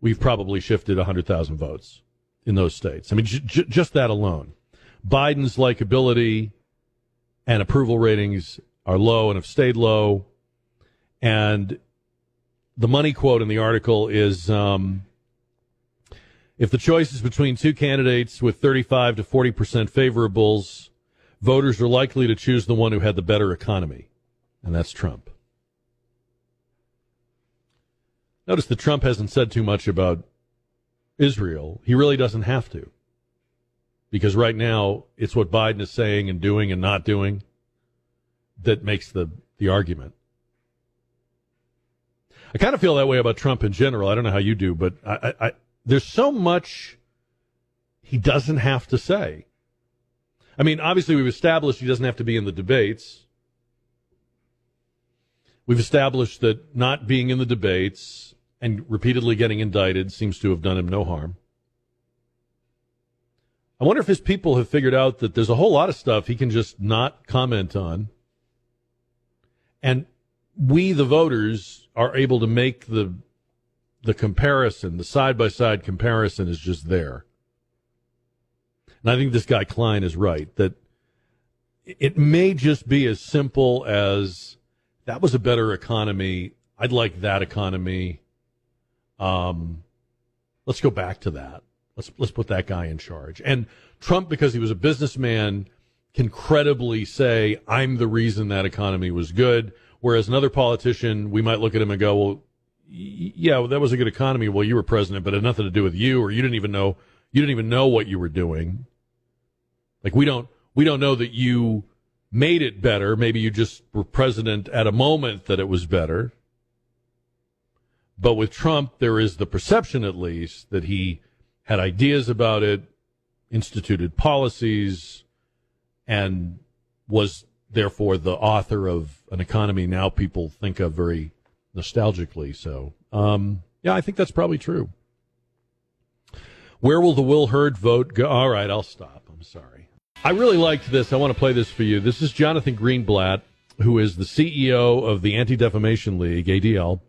we've probably shifted 100,000 votes in those states. I mean, j- j- just that alone. Biden's likability and approval ratings are low and have stayed low. And the money quote in the article is um, if the choice is between two candidates with 35 to 40 percent favorables, voters are likely to choose the one who had the better economy, and that's Trump. Notice that Trump hasn't said too much about Israel. He really doesn't have to. Because right now, it's what Biden is saying and doing and not doing that makes the, the argument. I kind of feel that way about Trump in general. I don't know how you do, but I, I, there's so much he doesn't have to say. I mean, obviously, we've established he doesn't have to be in the debates. We've established that not being in the debates and repeatedly getting indicted seems to have done him no harm. I wonder if his people have figured out that there's a whole lot of stuff he can just not comment on. And we, the voters, are able to make the the comparison, the side by side comparison is just there. And I think this guy Klein is right that it may just be as simple as that was a better economy. I'd like that economy. Um, let's go back to that. Let's let's put that guy in charge. And Trump, because he was a businessman, can credibly say, "I'm the reason that economy was good." Whereas another politician, we might look at him and go, "Well, yeah, well, that was a good economy. Well, you were president, but it had nothing to do with you, or you didn't even know you didn't even know what you were doing." Like we don't we don't know that you made it better. Maybe you just were president at a moment that it was better. But with Trump, there is the perception, at least, that he had ideas about it, instituted policies, and was therefore the author of an economy now people think of very nostalgically. So, um, yeah, I think that's probably true. Where will the Will Hurd vote go? All right, I'll stop. I'm sorry. I really liked this. I want to play this for you. This is Jonathan Greenblatt, who is the CEO of the Anti Defamation League, ADL.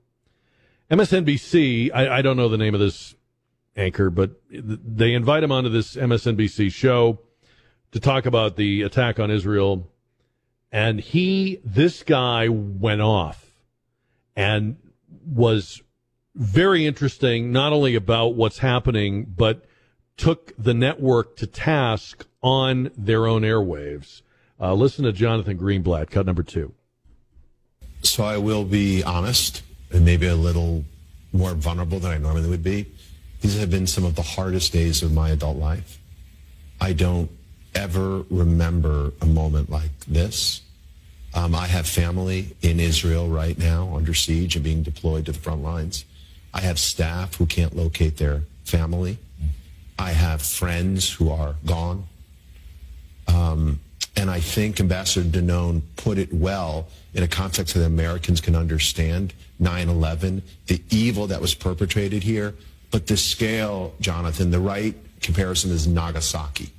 MSNBC, I, I don't know the name of this anchor, but they invite him onto this MSNBC show to talk about the attack on Israel. And he, this guy went off and was very interesting, not only about what's happening, but took the network to task on their own airwaves. Uh, listen to Jonathan Greenblatt, cut number two. So I will be honest and maybe a little more vulnerable than I normally would be. These have been some of the hardest days of my adult life. I don't ever remember a moment like this. Um, I have family in Israel right now under siege and being deployed to the front lines. I have staff who can't locate their family. I have friends who are gone. Um, and I think Ambassador Danon put it well in a context that Americans can understand 9 11, the evil that was perpetrated here. But the scale, Jonathan, the right comparison is Nagasaki.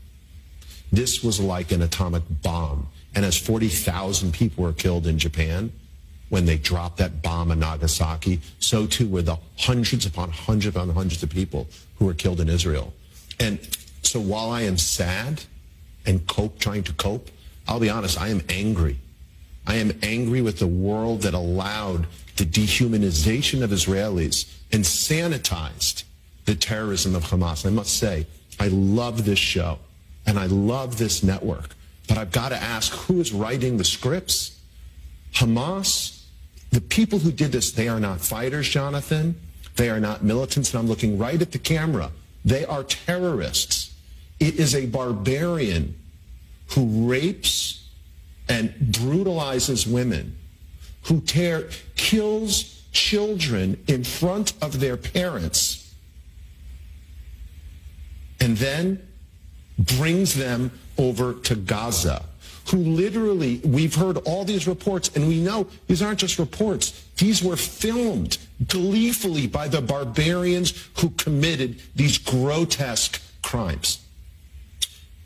This was like an atomic bomb. And as 40,000 people were killed in Japan when they dropped that bomb in Nagasaki, so too were the hundreds upon hundreds upon hundreds of people who were killed in Israel. And so while I am sad and cope, trying to cope, I'll be honest, I am angry. I am angry with the world that allowed the dehumanization of Israelis and sanitized the terrorism of Hamas. I must say, I love this show and I love this network. But I've got to ask who is writing the scripts? Hamas? The people who did this, they are not fighters, Jonathan. They are not militants. And I'm looking right at the camera. They are terrorists. It is a barbarian who rapes and brutalizes women, who tear, kills children in front of their parents, and then brings them over to Gaza, who literally, we've heard all these reports, and we know these aren't just reports. These were filmed gleefully by the barbarians who committed these grotesque crimes.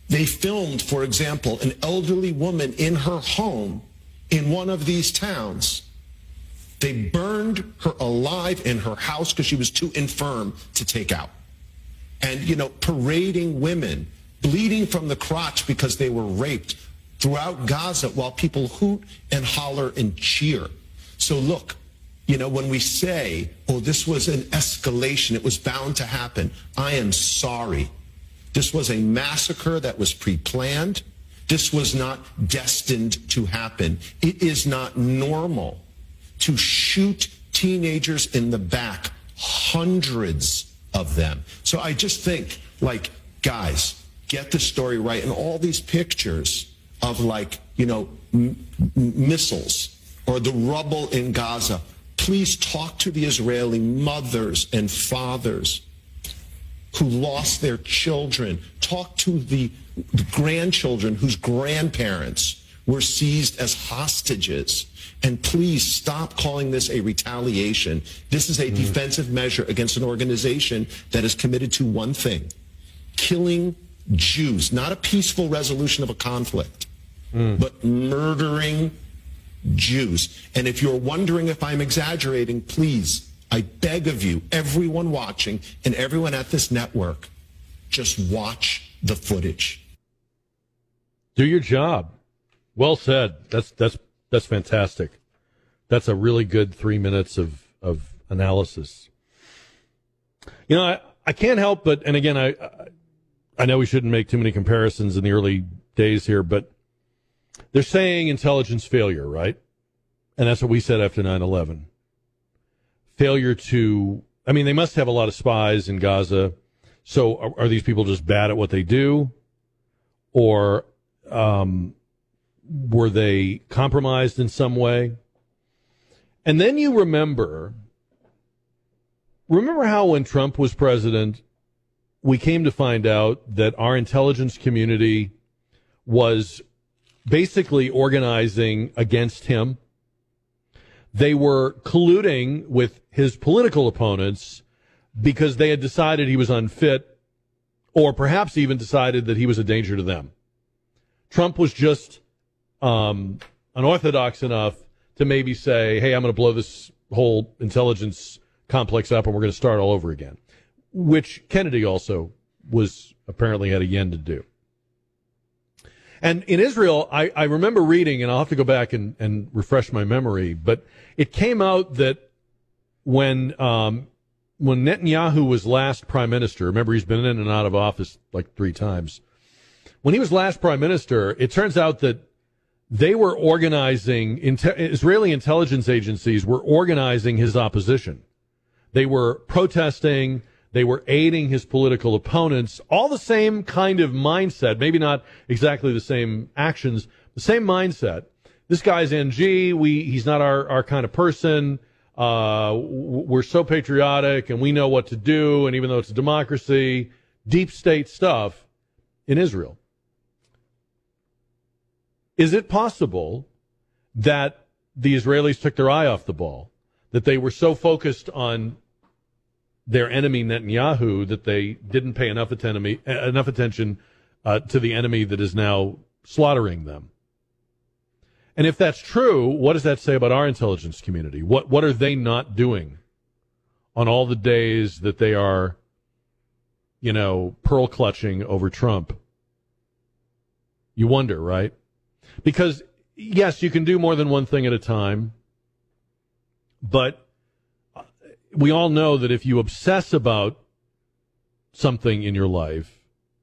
They filmed, for example, an elderly woman in her home in one of these towns. They burned her alive in her house because she was too infirm to take out. And, you know, parading women, bleeding from the crotch because they were raped throughout Gaza while people hoot and holler and cheer. So look, you know, when we say, oh, this was an escalation, it was bound to happen, I am sorry. This was a massacre that was pre planned. This was not destined to happen. It is not normal to shoot teenagers in the back, hundreds of them. So I just think, like, guys, get the story right. And all these pictures of, like, you know, m- missiles or the rubble in Gaza, please talk to the Israeli mothers and fathers who lost their children. Talk to the grandchildren whose grandparents were seized as hostages. And please stop calling this a retaliation. This is a mm. defensive measure against an organization that is committed to one thing killing Jews, not a peaceful resolution of a conflict, mm. but murdering Jews. And if you're wondering if I'm exaggerating, please, I beg of you, everyone watching and everyone at this network, just watch the footage. Do your job. Well said. That's that's that's fantastic. That's a really good three minutes of of analysis. You know, I, I can't help but, and again, I I know we shouldn't make too many comparisons in the early days here, but they're saying intelligence failure, right? And that's what we said after 9 11. Failure to, I mean, they must have a lot of spies in Gaza. So are, are these people just bad at what they do? Or um, were they compromised in some way? And then you remember, remember how when Trump was president, we came to find out that our intelligence community was basically organizing against him. They were colluding with his political opponents because they had decided he was unfit or perhaps even decided that he was a danger to them. Trump was just um, unorthodox enough to maybe say, hey, I'm going to blow this whole intelligence complex up and we're going to start all over again which Kennedy also was apparently had a yen to do. And in Israel, I, I remember reading, and I'll have to go back and, and refresh my memory, but it came out that when um, when Netanyahu was last prime minister, remember he's been in and out of office like three times. When he was last prime minister, it turns out that they were organizing, Israeli intelligence agencies were organizing his opposition. They were protesting. They were aiding his political opponents. All the same kind of mindset, maybe not exactly the same actions, the same mindset. This guy's NG. We he's not our, our kind of person. Uh, we're so patriotic and we know what to do. And even though it's a democracy, deep state stuff in Israel. Is it possible that the Israelis took their eye off the ball? That they were so focused on their enemy Netanyahu that they didn't pay enough, attention, enough attention uh, to the enemy that is now slaughtering them. And if that's true, what does that say about our intelligence community? What what are they not doing on all the days that they are, you know, pearl clutching over Trump? You wonder, right? Because yes, you can do more than one thing at a time, but we all know that if you obsess about something in your life,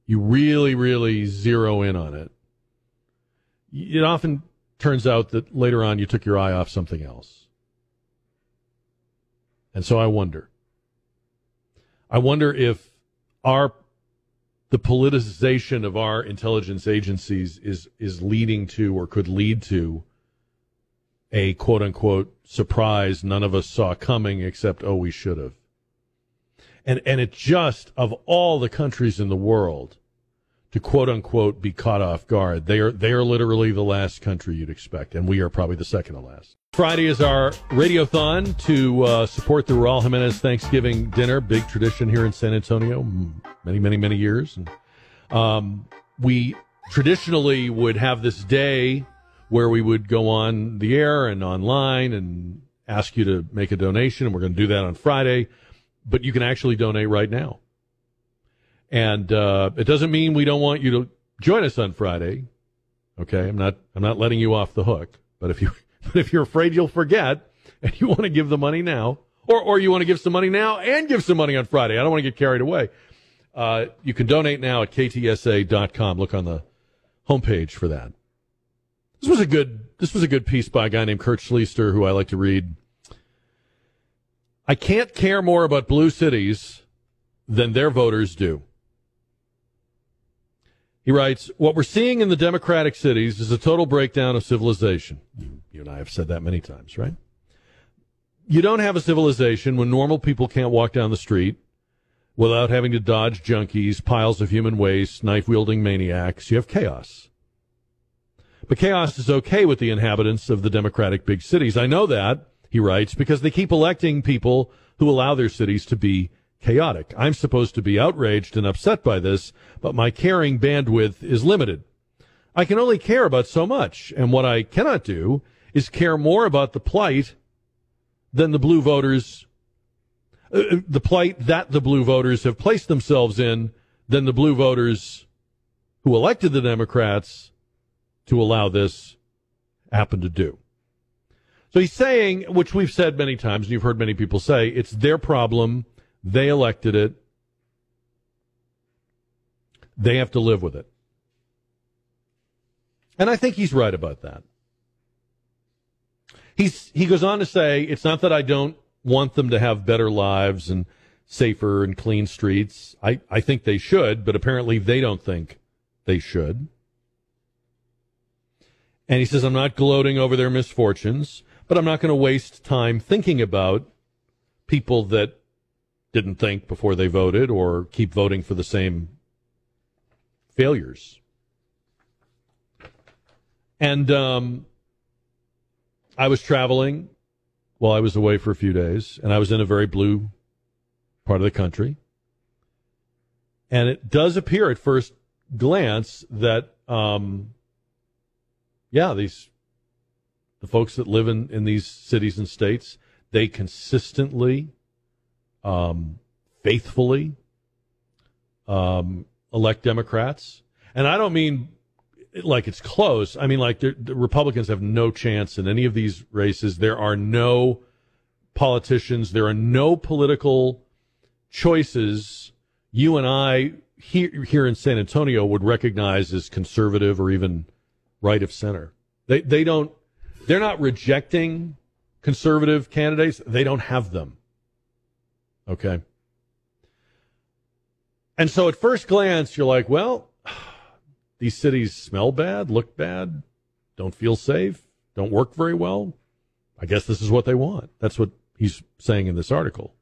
you really, really zero in on it, it often turns out that later on you took your eye off something else. And so I wonder. I wonder if our the politicization of our intelligence agencies is is leading to or could lead to a quote unquote surprise none of us saw coming except oh we should have. And and it just of all the countries in the world to quote unquote be caught off guard they are they are literally the last country you'd expect and we are probably the second to last. Friday is our radiothon to uh, support the raul jimenez thanksgiving dinner big tradition here in san antonio many many many years. And um, we traditionally would have this day where we would go on the air and online and ask you to make a donation. And we're going to do that on Friday, but you can actually donate right now. And uh, it doesn't mean we don't want you to join us on Friday. Okay, I'm not I'm not letting you off the hook. But if you but if you're afraid you'll forget and you want to give the money now, or or you want to give some money now and give some money on Friday, I don't want to get carried away. Uh, you can donate now at ktsa.com. Look on the homepage for that. This was a good this was a good piece by a guy named Kurt Schlichter, who I like to read. I can't care more about blue cities than their voters do. He writes, What we're seeing in the democratic cities is a total breakdown of civilization. You, and I have said that many times, right? You don't have a civilization when normal people can't walk down the street, without having to dodge junkies, piles of human waste, knife wielding maniacs. You have chaos. But chaos is okay with the inhabitants of the democratic big cities. I know that, he writes, because they keep electing people who allow their cities to be chaotic. I'm supposed to be outraged and upset by this, but my caring bandwidth is limited. I can only care about so much, and what I cannot do is care more about the plight than the blue voters, uh, uh, the plight that the blue voters have placed themselves in than the blue voters who elected the Democrats to allow this happen to do. So he's saying, which we've said many times, and you've heard many people say, it's their problem. They elected it. They have to live with it. And I think he's right about that. He's, he goes on to say, it's not that I don't want them to have better lives and safer and clean streets. I, I think they should, but apparently they don't think they should. And he says, I'm not gloating over their misfortunes, but I'm not going to waste time thinking about people that didn't think before they voted or keep voting for the same failures. And um, I was traveling while I was away for a few days, and I was in a very blue part of the country. And it does appear at first glance that, um, yeah, these the folks that live in, in these cities and states, they consistently, um, faithfully um, elect Democrats. And I don't mean like it's close. I mean, like the Republicans have no chance in any of these races. There are no politicians. There are no political choices you and I here here in San Antonio would recognize as conservative or even right of center. They they don't. They're not rejecting conservative candidates. They don't have them. Okay. And so at first glance, you're like, well, these cities smell bad, look bad, don't feel safe, don't work very well. I guess this is what they want. That's what he's saying in this article.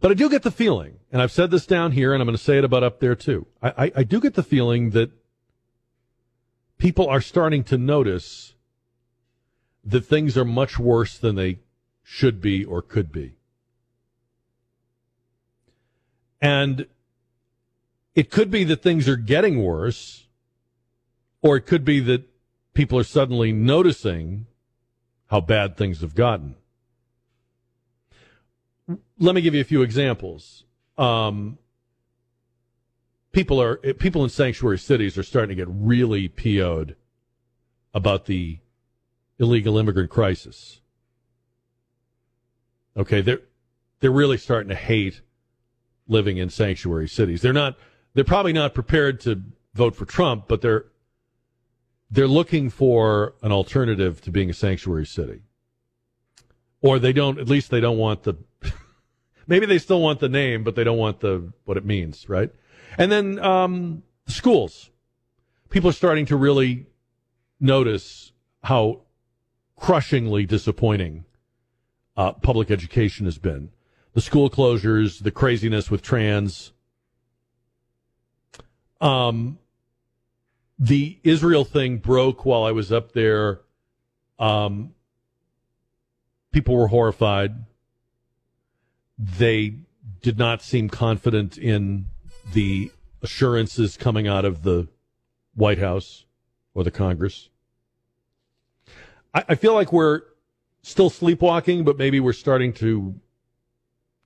But I do get the feeling, and I've said this down here, and I'm going to say it about up there too. I, I, I do get the feeling that people are starting to notice that things are much worse than they should be or could be. And it could be that things are getting worse, or it could be that people are suddenly noticing how bad things have gotten. Let me give you a few examples. Um, people are people in sanctuary cities are starting to get really PO'd about the illegal immigrant crisis. Okay, they're they're really starting to hate living in sanctuary cities. They're not they're probably not prepared to vote for Trump, but they're they're looking for an alternative to being a sanctuary city. Or they don't at least they don't want the maybe they still want the name, but they don't want the what it means, right? And then um, schools. People are starting to really notice how crushingly disappointing uh, public education has been. The school closures, the craziness with trans, um, the Israel thing broke while I was up there. Um, people were horrified. They did not seem confident in the assurances coming out of the White House or the Congress. I, I feel like we're still sleepwalking, but maybe we're starting to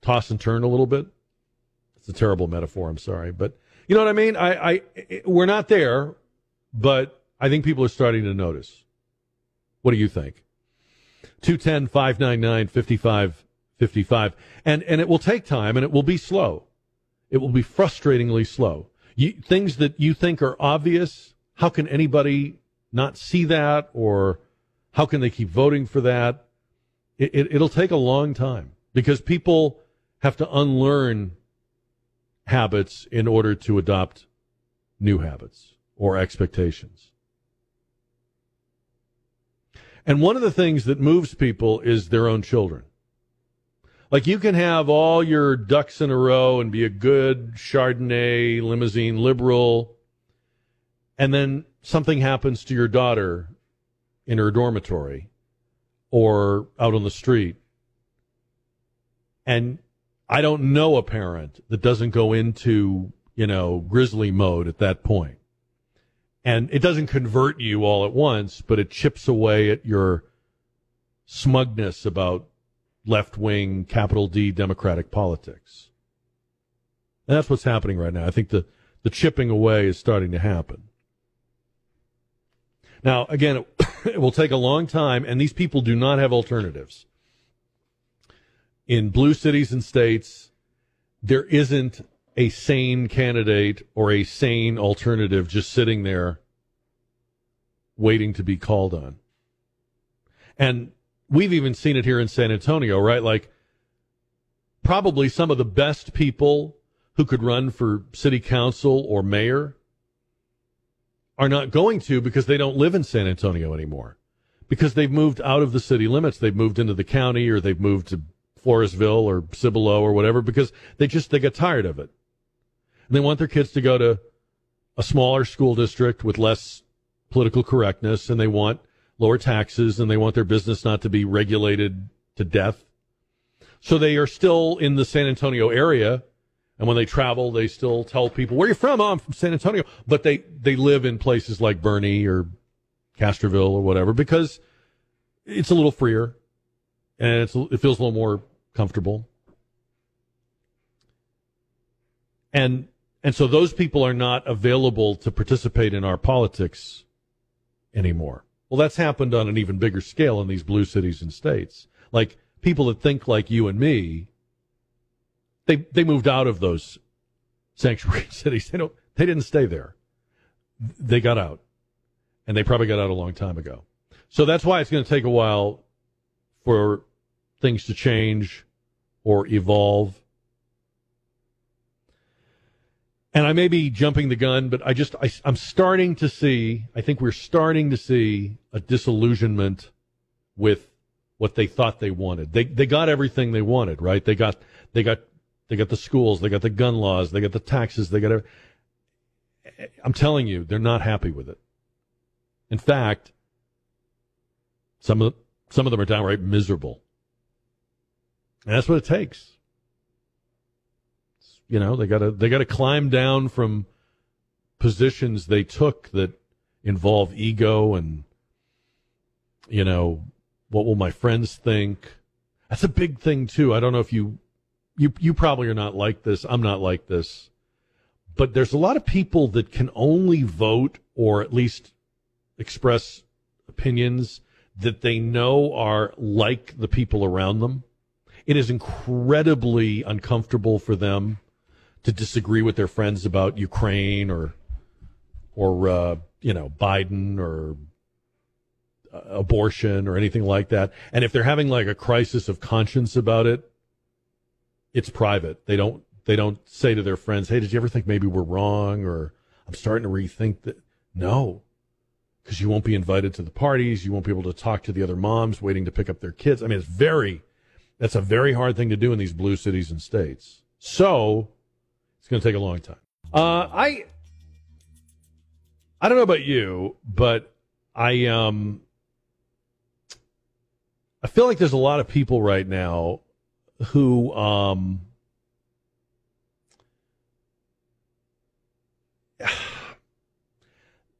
toss and turn a little bit. It's a terrible metaphor. I'm sorry, but you know what I mean? I, I, we're not there, but I think people are starting to notice. What do you think? 210 599 5555. And, and it will take time and it will be slow. It will be frustratingly slow. You, things that you think are obvious, how can anybody not see that or how can they keep voting for that? It, it, it'll take a long time because people have to unlearn habits in order to adopt new habits or expectations. And one of the things that moves people is their own children. Like you can have all your ducks in a row and be a good Chardonnay limousine liberal, and then something happens to your daughter in her dormitory or out on the street. And I don't know a parent that doesn't go into, you know, grizzly mode at that point. And it doesn't convert you all at once, but it chips away at your smugness about left wing, capital D Democratic politics. And that's what's happening right now. I think the, the chipping away is starting to happen. Now, again, it, it will take a long time, and these people do not have alternatives. In blue cities and states, there isn't a sane candidate or a sane alternative just sitting there waiting to be called on. And we've even seen it here in San Antonio, right? Like, probably some of the best people who could run for city council or mayor are not going to because they don't live in San Antonio anymore. Because they've moved out of the city limits. They've moved into the county or they've moved to Floresville or Cibolo or whatever because they just they get tired of it. And they want their kids to go to a smaller school district with less political correctness and they want lower taxes and they want their business not to be regulated to death. So they are still in the San Antonio area. And when they travel, they still tell people, where are you from? Oh, I'm from San Antonio. But they, they live in places like Boerne or Castroville or whatever because it's a little freer and it feels a little more comfortable. And, and so those people are not available to participate in our politics anymore. Well, that's happened on an even bigger scale in these blue cities and states. Like people that think like you and me, they they moved out of those sanctuary cities. They don't they didn't stay there. They got out. And they probably got out a long time ago. So that's why it's going to take a while for things to change or evolve. And I may be jumping the gun, but I just I, am starting to see. I think we're starting to see a disillusionment with what they thought they wanted. They they got everything they wanted, right? They got they got they got the schools, they got the gun laws, they got the taxes, they got. Every, I'm telling you, they're not happy with it. In fact, some of some of them are downright miserable, and that's what it takes. You know, they got to they got to climb down from positions they took that involve ego and you know, what will my friends think? That's a big thing too. I don't know if you you you probably are not like this. I'm not like this. But there's a lot of people that can only vote or at least express opinions that they know are like the people around them. It is incredibly uncomfortable for them to disagree with their friends about Ukraine or or uh, you know Biden or uh, abortion or anything like that. And if they're having like a crisis of conscience about it, it's private. They don't they don't say to their friends, "Hey, did you ever think maybe we're wrong?" or "I'm starting to rethink that." No, because you won't be invited to the parties. You won't be able to talk to the other moms waiting to pick up their kids. I mean, it's very that's a very hard thing to do in these blue cities and states. So it's going to take a long time. Uh, I I don't know about you, but I um I feel like there's a lot of people right now who um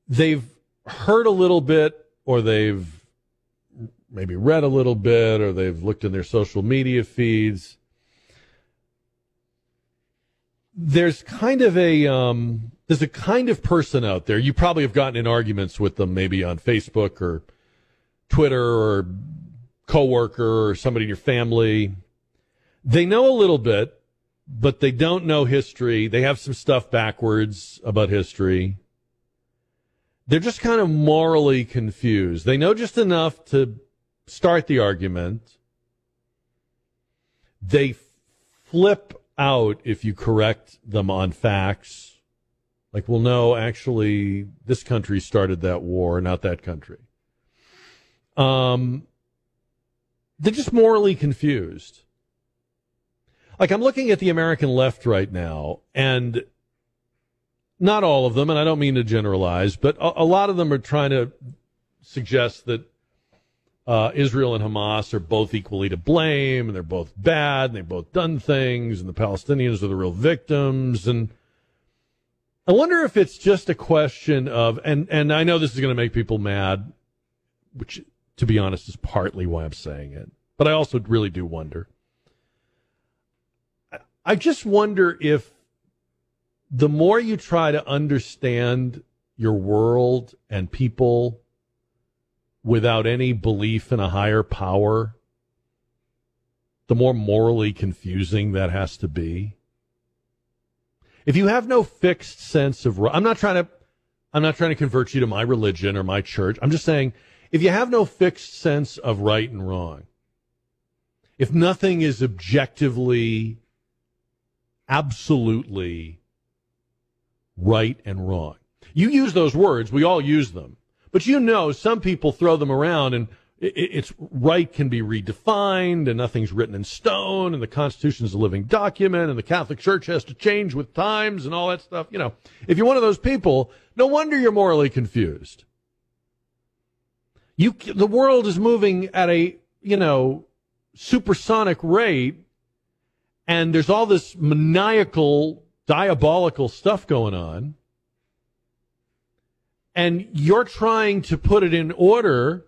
they've heard a little bit or they've maybe read a little bit or they've looked in their social media feeds there's kind of a um, there's a kind of person out there. You probably have gotten in arguments with them, maybe on Facebook or Twitter or coworker or somebody in your family. They know a little bit, but they don't know history. They have some stuff backwards about history. They're just kind of morally confused. They know just enough to start the argument. They flip out if you correct them on facts. Like, well, no, actually, this country started that war, not that country. Um, they're just morally confused. like I'm looking at the American left right now, and not all of them, and I don't mean to generalize, but a, a lot of them are trying to suggest that uh, Israel and Hamas are both equally to blame, and they're both bad, and they've both done things, and the Palestinians are the real victims, and I wonder if it's just a question of, and and I know this is going to make people mad, which, to be honest, is partly why I'm saying it, but I also really do wonder. I just wonder if the more you try to understand your world and people without any belief in a higher power, the more morally confusing that has to be. If you have no fixed sense of, I'm not trying to, I'm not trying to convert you to my religion or my church. I'm just saying, if you have no fixed sense of right and wrong, if nothing is objectively, absolutely right and wrong, you use those words, we all use them, but you know some people throw them around and it's right can be redefined and nothing's written in stone and the constitution is a living document and the catholic church has to change with times and all that stuff. You know if you're one of those people no wonder you're morally confused. You the world is moving at a you know supersonic rate and there's all this maniacal diabolical stuff going on and you're trying to put it in order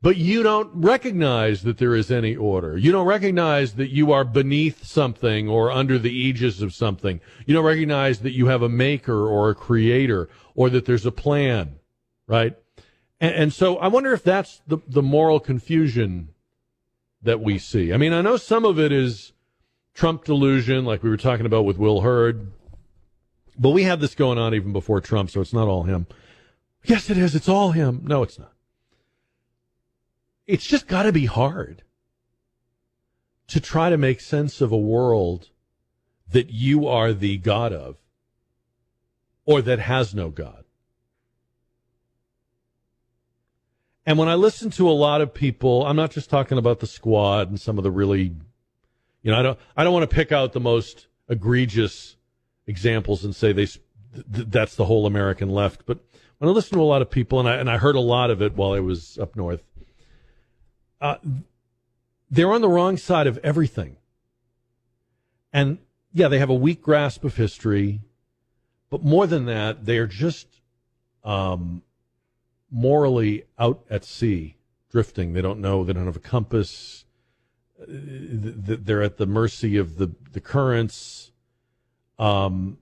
but you don't recognize that there is any order. You don't recognize that you are beneath something or under the aegis of something. You don't recognize that you have a maker or a creator or that there's a plan, right? And, and so I wonder if that's the, the moral confusion that we see. I mean, I know some of it is Trump delusion, like we were talking about with Will Hurd, but we had this going on even before Trump, so it's not all him. Yes, it is. It's all him. No, it's not it's just got to be hard to try to make sense of a world that you are the God of or that has no God. And when I listen to a lot of people, I'm not just talking about the squad and some of the really, you know, I don't, I don't want to pick out the most egregious examples and say they, th- that's the whole American left. But when I listen to a lot of people, and I, and I heard a lot of it while I was up north, uh, they're on the wrong side of everything. And yeah, they have a weak grasp of history, but more than that, they are just um, morally out at sea, drifting. They don't know. They don't have a compass. Uh, they're at the mercy of the the currents, um,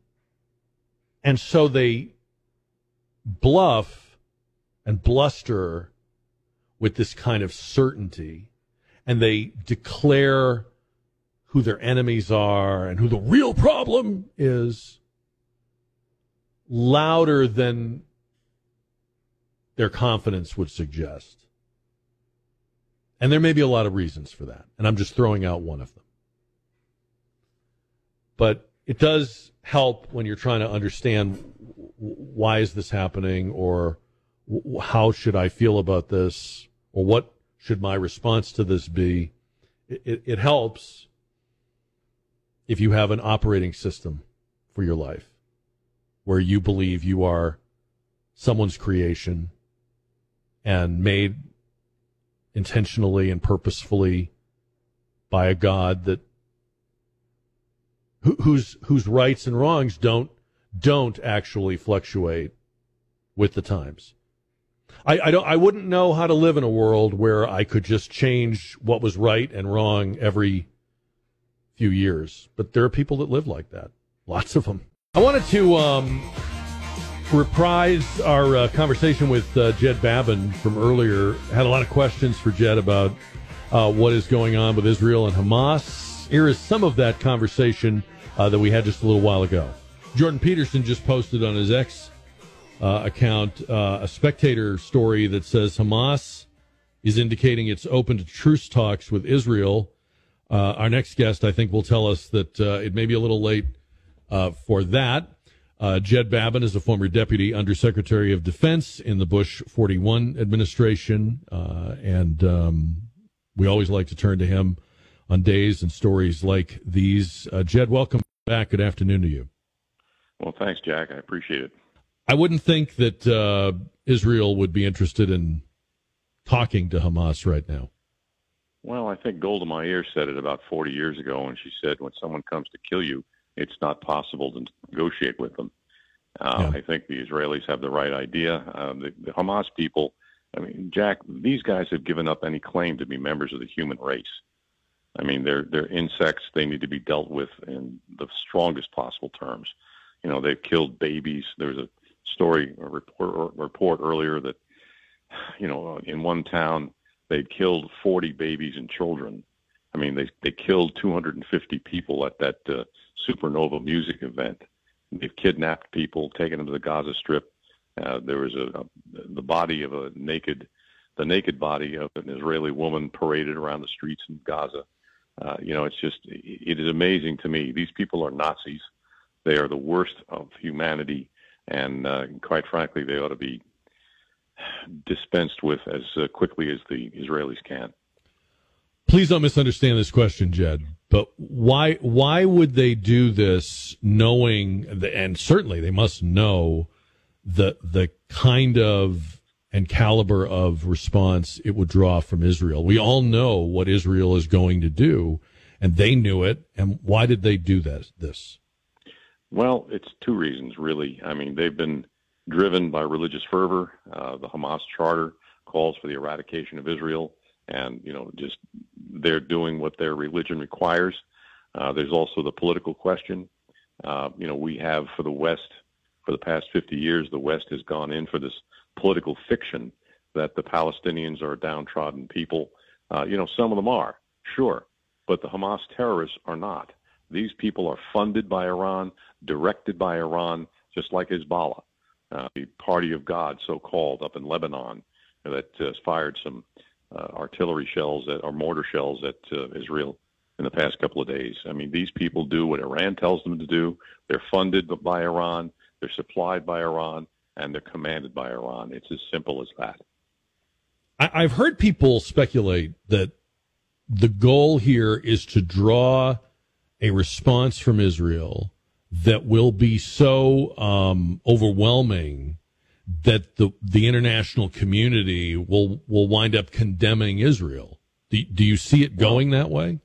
and so they bluff and bluster with this kind of certainty and they declare who their enemies are and who the real problem is louder than their confidence would suggest. And there may be a lot of reasons for that. And I'm just throwing out one of them. But it does help when you're trying to understand why is this happening or how should I feel about this or what should my response to this be? It, it, it helps if you have an operating system for your life where you believe you are someone's creation and made intentionally and purposefully by a God that whose whose rights and wrongs don't don't actually fluctuate with the times. I, I don't. I wouldn't know how to live in a world where I could just change what was right and wrong every few years. But there are people that live like that. Lots of them. I wanted to um, reprise our uh, conversation with uh, Jed Babbin from earlier. Had a lot of questions for Jed about uh, what is going on with Israel and Hamas. Here is some of that conversation uh, that we had just a little while ago. Jordan Peterson just posted on his X uh, account uh, a spectator story that says Hamas is indicating it's open to truce talks with Israel. Uh, our next guest, I think, will tell us that uh, it may be a little late uh, for that. Uh, Jed Babbin is a former deputy undersecretary of defense in the Bush 41 administration, and um, we always like to turn to him on days and stories like these. Jed, welcome back. Good afternoon to you. Well, thanks, Jack. I appreciate it. I wouldn't think that uh, Israel would be interested in talking to Hamas right now. Well, I think Golda Meir said it about 40 years ago, and she said, when someone comes to kill you, it's not possible to negotiate with them. Uh, yeah. I think the Israelis have the right idea. Uh, the, the Hamas people, I mean, Jack, these guys have given up any claim to be members of the human race. I mean, they're they're insects. They need to be dealt with in the strongest possible terms. You know, they've killed babies. There's a story, a report, report earlier that, you know, in one town they'd killed 40 babies and children. I mean, they they killed 250 people at that uh, supernova music event. They've kidnapped people, taken them to the Gaza Strip. Uh, there was a, a the body of a naked, the naked body of an Israeli woman paraded around the streets in Gaza. Uh, you know, it's just it is amazing to me. These people are Nazis. They are the worst of humanity, and uh, quite frankly, they ought to be dispensed with as uh, quickly as the Israelis can. Please don't misunderstand this question, Jed. But why why would they do this, knowing the, and certainly they must know the the kind of and caliber of response it would draw from Israel. We all know what Israel is going to do, and they knew it. And why did they do that? This? Well, it's two reasons, really. I mean, they've been driven by religious fervor. Uh, the Hamas charter calls for the eradication of Israel, and you know, just they're doing what their religion requires. Uh, there's also the political question. Uh, you know, we have for the West, for the past 50 years, the West has gone in for this political fiction that the Palestinians are a downtrodden people. Uh, you know, some of them are, sure, but the Hamas terrorists are not. These people are funded by Iran, directed by Iran, just like Hezbollah uh, the Party of God, so called, up in Lebanon, that uh, fired some uh, artillery shells at, or mortar shells at uh, Israel in the past couple of days. I mean, these people do what Iran tells them to do. They're funded by Iran, they're supplied by Iran, and they're commanded by Iran. It's as simple as that. I, I've heard people speculate that the goal here is to draw a response from Israel that will be so um, overwhelming that the the international community will will wind up condemning Israel. Do, do you see it going that way?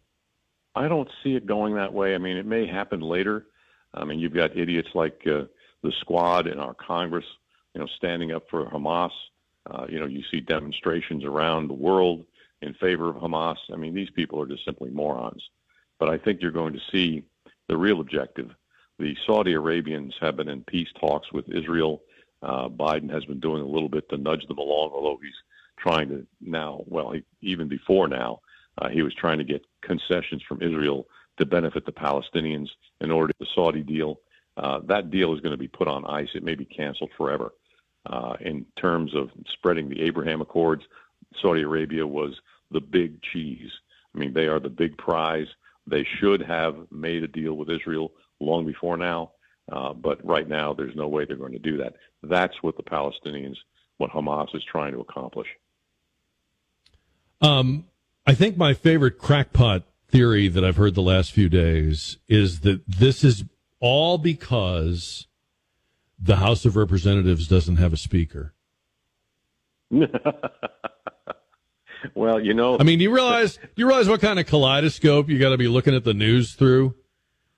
I don't see it going that way. I mean, it may happen later. I mean, you've got idiots like uh, the Squad in our Congress, you know, standing up for Hamas. Uh, you know, you see demonstrations around the world in favor of Hamas. I mean, these people are just simply morons. But I think you're going to see the real objective the Saudi Arabians have been in peace talks with Israel. Uh, Biden has been doing a little bit to nudge them along, although he's trying to now, well, he, even before now, uh, he was trying to get concessions from Israel to benefit the Palestinians in order to the Saudi deal. Uh, that deal is going to be put on ice. It may be canceled forever. Uh, in terms of spreading the Abraham Accords, Saudi Arabia was the big cheese. I mean, they are the big prize. They should have made a deal with Israel long before now. Uh, but right now, there's no way they're going to do that. That's what the Palestinians, what Hamas is trying to accomplish. Um, I think my favorite crackpot theory that I've heard the last few days is that this is all because the House of Representatives doesn't have a speaker. well, you know, I mean, you realize you realize what kind of kaleidoscope you got to be looking at the news through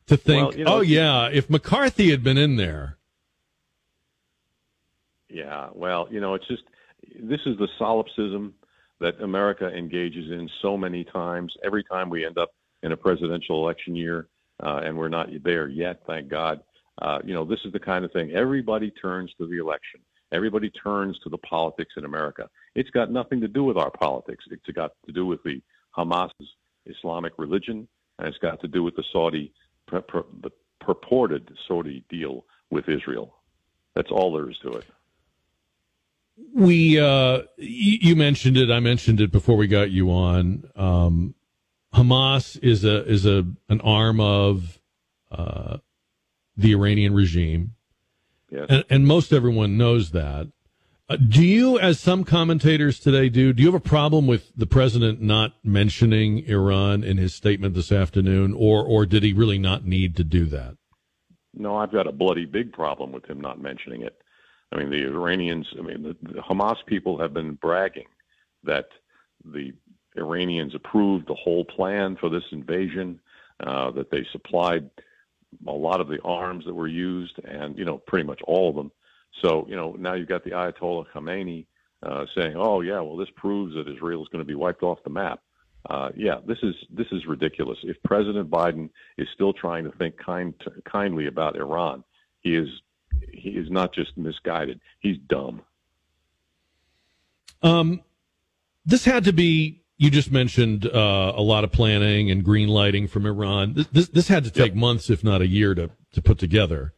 to think, well, you know, oh yeah, if McCarthy had been in there. Yeah, well, you know, it's just this is the solipsism that America engages in so many times. Every time we end up in a presidential election year, uh, and we're not there yet, thank God. Uh, you know, this is the kind of thing. Everybody turns to the election. Everybody turns to the politics in America. It's got nothing to do with our politics. It's got to do with the Hamas's Islamic religion, and it's got to do with the Saudi the purported Saudi deal with Israel. That's all there is to it. We, uh, you mentioned it. I mentioned it before we got you on. Um, Hamas is a is a an arm of uh, the Iranian regime, yes. and, and most everyone knows that. Uh, do you, as some commentators today do, do you have a problem with the president not mentioning Iran in his statement this afternoon, or or did he really not need to do that? No, I've got a bloody big problem with him not mentioning it. I mean, the Iranians, I mean, the, the Hamas people have been bragging that the Iranians approved the whole plan for this invasion, uh, that they supplied a lot of the arms that were used, and you know, pretty much all of them. So, you know, now you've got the Ayatollah Khamenei uh, saying, "Oh, yeah, well, this proves that Israel is going to be wiped off the map." Uh, yeah, this is this is ridiculous. If President Biden is still trying to think kind to, kindly about Iran, he is he is not just misguided; he's dumb. Um, this had to be. You just mentioned uh, a lot of planning and green lighting from Iran. This this, this had to take yep. months, if not a year, to to put together.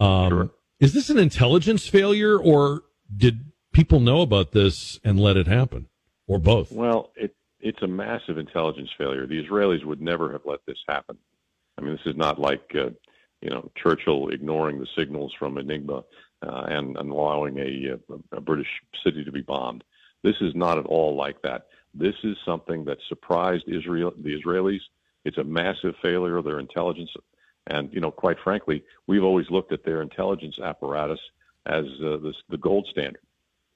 Um, sure. Is this an intelligence failure, or did people know about this and let it happen, or both? Well, it, it's a massive intelligence failure. The Israelis would never have let this happen. I mean, this is not like uh, you know Churchill ignoring the signals from Enigma uh, and, and, allowing a, a, a British city to be bombed. This is not at all like that. This is something that surprised Israel, the Israelis. It's a massive failure of their intelligence and, you know, quite frankly, we've always looked at their intelligence apparatus as uh, this, the gold standard.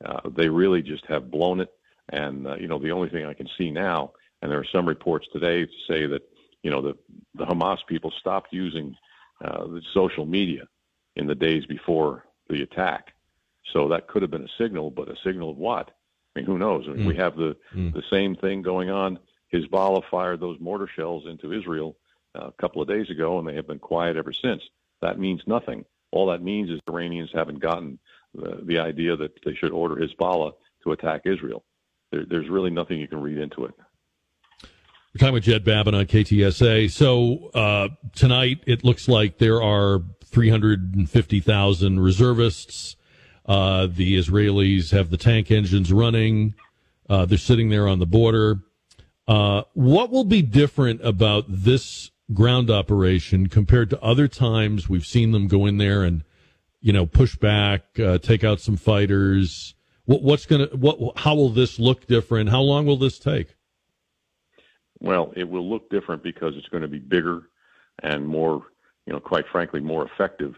Uh, they really just have blown it. And, uh, you know, the only thing I can see now, and there are some reports today to say that, you know, the, the Hamas people stopped using uh, the social media in the days before the attack. So that could have been a signal, but a signal of what? I mean, who knows? I mean, mm. We have the, mm. the same thing going on. Hezbollah fired those mortar shells into Israel a couple of days ago, and they have been quiet ever since. That means nothing. All that means is Iranians haven't gotten the, the idea that they should order Hezbollah to attack Israel. There, there's really nothing you can read into it. We're talking with Jed Babbin on KTSA. So uh, tonight, it looks like there are 350,000 reservists. Uh, the Israelis have the tank engines running. Uh, they're sitting there on the border. Uh, what will be different about this ground operation compared to other times we've seen them go in there and you know push back, uh, take out some fighters. What, what's gonna what? How will this look different? How long will this take? Well, it will look different because it's going to be bigger and more, you know, quite frankly, more effective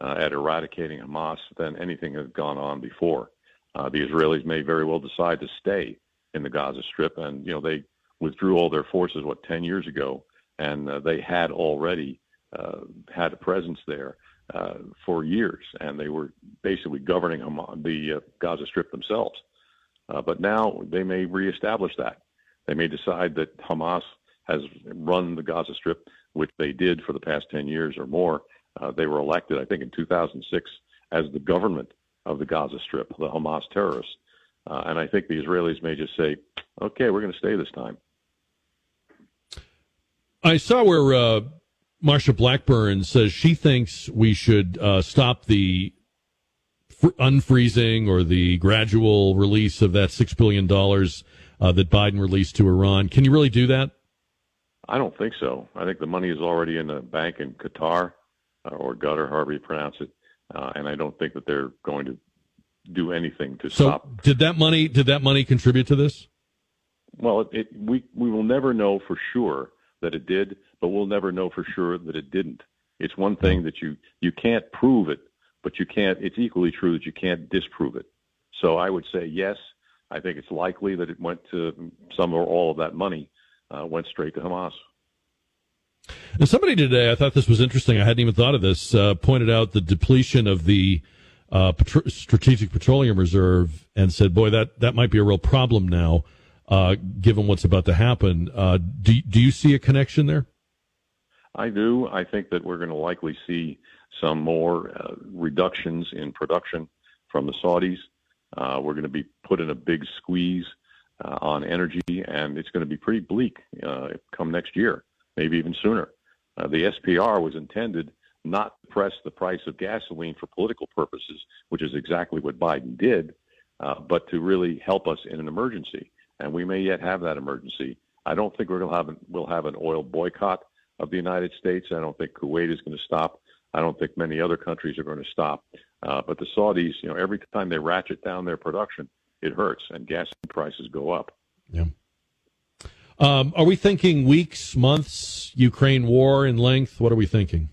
uh, at eradicating Hamas than anything that's gone on before. Uh, the Israelis may very well decide to stay in the Gaza Strip, and you know they withdrew all their forces what ten years ago, and uh, they had already uh, had a presence there uh, for years, and they were basically governing the uh, Gaza Strip themselves. Uh, but now they may reestablish that. They may decide that Hamas has run the Gaza Strip, which they did for the past 10 years or more. Uh, they were elected, I think, in 2006 as the government of the Gaza Strip, the Hamas terrorists. And I think the Israelis may just say, okay, we're going to stay this time. I saw where uh, Marsha Blackburn says she thinks we should uh, stop the fr- unfreezing or the gradual release of that $6 billion uh, that Biden released to Iran. Can you really do that? I don't think so. I think the money is already in a bank in Qatar uh, or Qatar, however you pronounce it. Uh, and I don't think that they're going to do anything to so stop. Did that money? Did that money contribute to this? Well, it, it, we we will never know for sure that it did, but we'll never know for sure that it didn't. It's one thing that you you can't prove it, but you can't. It's equally true that you can't disprove it. So I would say yes. I think it's likely that it went to some or all of that money uh, went straight to Hamas. And somebody today, I thought this was interesting. I hadn't even thought of this. Uh, pointed out the depletion of the uh, Strategic Petroleum Reserve and said, "Boy, that that might be a real problem now." Uh, given what's about to happen. Uh, do, do you see a connection there? I do. I think that we're going to likely see some more uh, reductions in production from the Saudis. Uh, we're going to be put in a big squeeze uh, on energy, and it's going to be pretty bleak uh, come next year, maybe even sooner. the SPR was intended not to press the price of gasoline for political purposes, which is exactly what Biden did, but to really help us in an emergency and we may yet have that emergency. I don't think we're going to have an, we'll have an oil boycott of the United States. I don't think Kuwait is going to stop I don't think many other countries are going to stop. Uh, but the Saudis, you know, every time they ratchet down their production, it hurts, and gas prices go up. Yeah. Um, are we thinking weeks, months, Ukraine war in length? What are we thinking?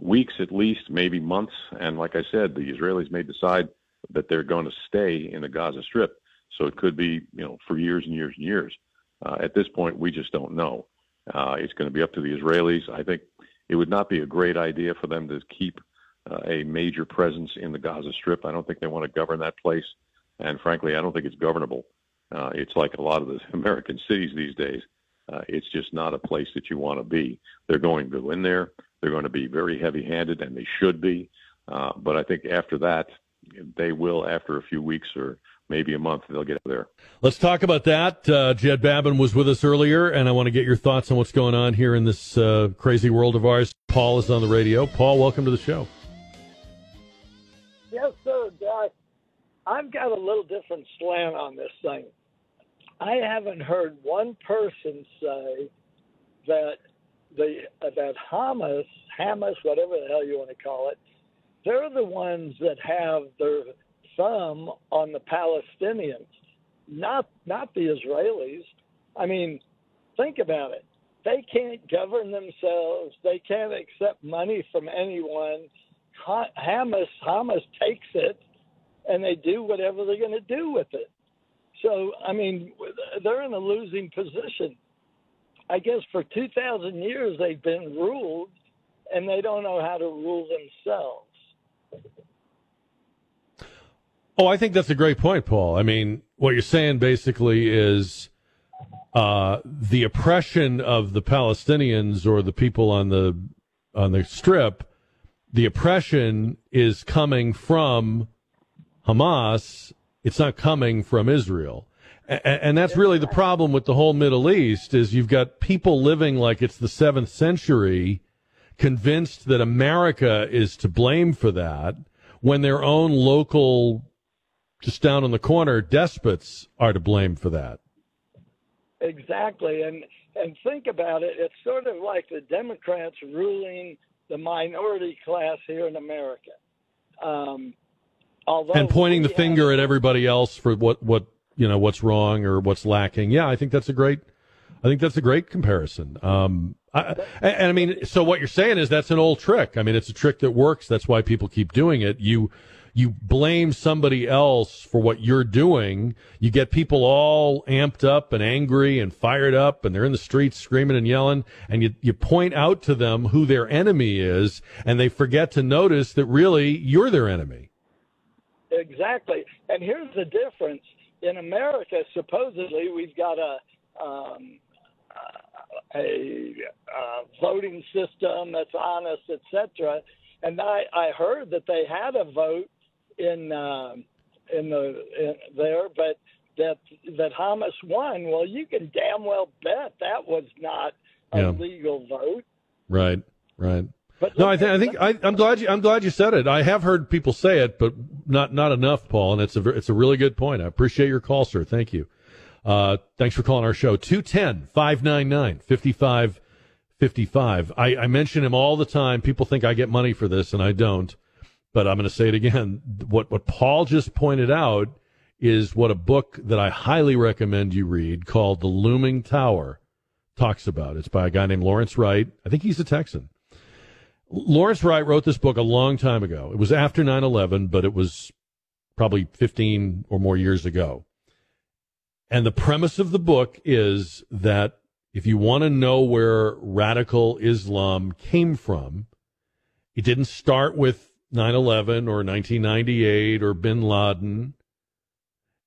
Weeks at least, maybe months. And like I said, the Israelis may decide that they're going to stay in the Gaza Strip. So it could be, you know, for years and years and years. Uh, at this point, we just don't know. Uh, it's going to be up to the Israelis. I think it would not be a great idea for them to keep uh, a major presence in the Gaza Strip. I don't think they want to govern that place. And frankly, I don't think it's governable. Uh, it's like a lot of the American cities these days. Uh, it's just not a place that you want to be. They're going to go in there. They're going to be very heavy-handed, and they should be. Uh, but I think after that, they will, after a few weeks or maybe a month, they'll get there. Let's talk about that. Uh, Jed Babbin was with us earlier, and I want to get your thoughts on what's going on here in this uh, crazy world of ours. Paul is on the radio. Paul, welcome to the show. Yes, sir, Jack. I've got a little different slant on this thing. I haven't heard one person say that the that Hamas, Hamas, whatever the hell you want to call it, they're the ones that have their thumb on the Palestinians, not not the Israelis. I mean, think about it. They can't govern themselves. They can't accept money from anyone. Hamas Hamas takes it, and they do whatever they're going to do with it. So, I mean, they're in a losing position. I guess for 2,000 years they've been ruled, and they don't know how to rule themselves. Oh, I think that's a great point, Paul. I mean, what you're saying basically is uh, the oppression of the Palestinians or the people on the on the strip. The oppression is coming from Hamas it's not coming from Israel. And that's really the problem with the whole Middle East is you've got people living like it's the seventh century, convinced that America is to blame for that, when their own local, just down on the corner, despots are to blame for that. Exactly, and and think about it. It's sort of like the Democrats ruling the minority class here in America. Um, Although and pointing the finger at everybody else for what what you know what's wrong or what's lacking. Yeah, I think that's a great. I think that's a great comparison. Um, I, and, and I mean, so what you're saying is that's an old trick. I mean, it's a trick that works. That's why people keep doing it. You you blame somebody else for what you're doing. You get people all amped up and angry and fired up, and they're in the streets screaming and yelling. And you you point out to them who their enemy is, and they forget to notice that really you're their enemy. Exactly. And here's the difference. In America, supposedly, we've got a um, a, a voting system that's honest, etc. And I, I heard that they had a vote in uh, in the in there, but that that Hamas won. Well, you can damn well bet that was not a yeah. legal vote. Right. Right. But no, I, th- I think I, am glad you I'm glad you said it. I have heard people say it, but not not enough, Paul. And it's a it's a really good point. I appreciate your call, sir. Thank you. Uh, thanks for calling our show. 210 599 5555. I, I mention him all the time. People think I get money for this, and I don't. But I'm going to say it again. What what Paul just pointed out is what a book that I highly recommend you read called The Looming Tower talks about. It's by a guy named Lawrence Wright. I think he's a Texan. Lawrence Wright wrote this book a long time ago. It was after 9 11, but it was probably 15 or more years ago. And the premise of the book is that if you want to know where radical Islam came from, it didn't start with 9 11 or 1998 or bin Laden.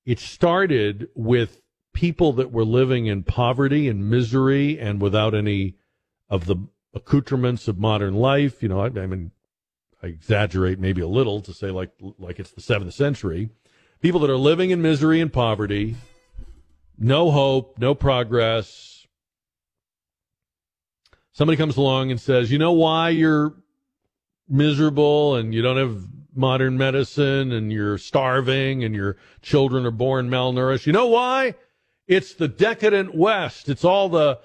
It started with people that were living in poverty and misery and without any of the accoutrements of modern life. You know, I, I mean, I exaggerate maybe a little to say like like it's the seventh century. People that are living in misery and poverty, no hope, no progress. Somebody comes along and says, "You know why you're miserable and you don't have modern medicine and you're starving and your children are born malnourished. You know why? It's the decadent West. It's all the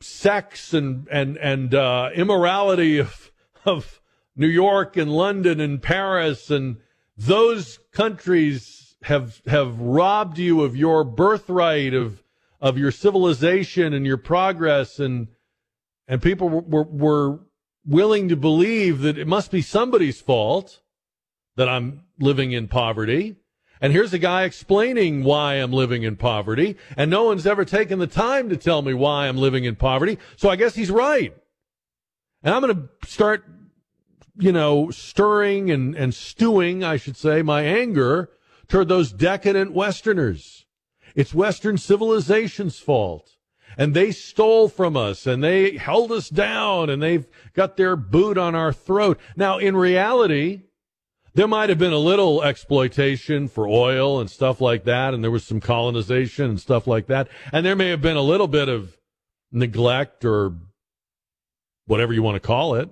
sex and and and uh, immorality of of New York and London and Paris and those countries have have robbed you of your birthright of of your civilization and your progress and and people were, were willing to believe that it must be somebody's fault that I'm living in poverty. And here's a guy explaining why I'm living in poverty, and no one's ever taken the time to tell me why I'm living in poverty. So I guess he's right. And I'm going to start, you know, stirring and, and stewing, I should say, my anger toward those decadent Westerners. It's Western civilization's fault. And they stole from us and they held us down and they've got their boot on our throat. Now, in reality, there might have been a little exploitation for oil and stuff like that, and there was some colonization and stuff like that, and there may have been a little bit of neglect or whatever you want to call it.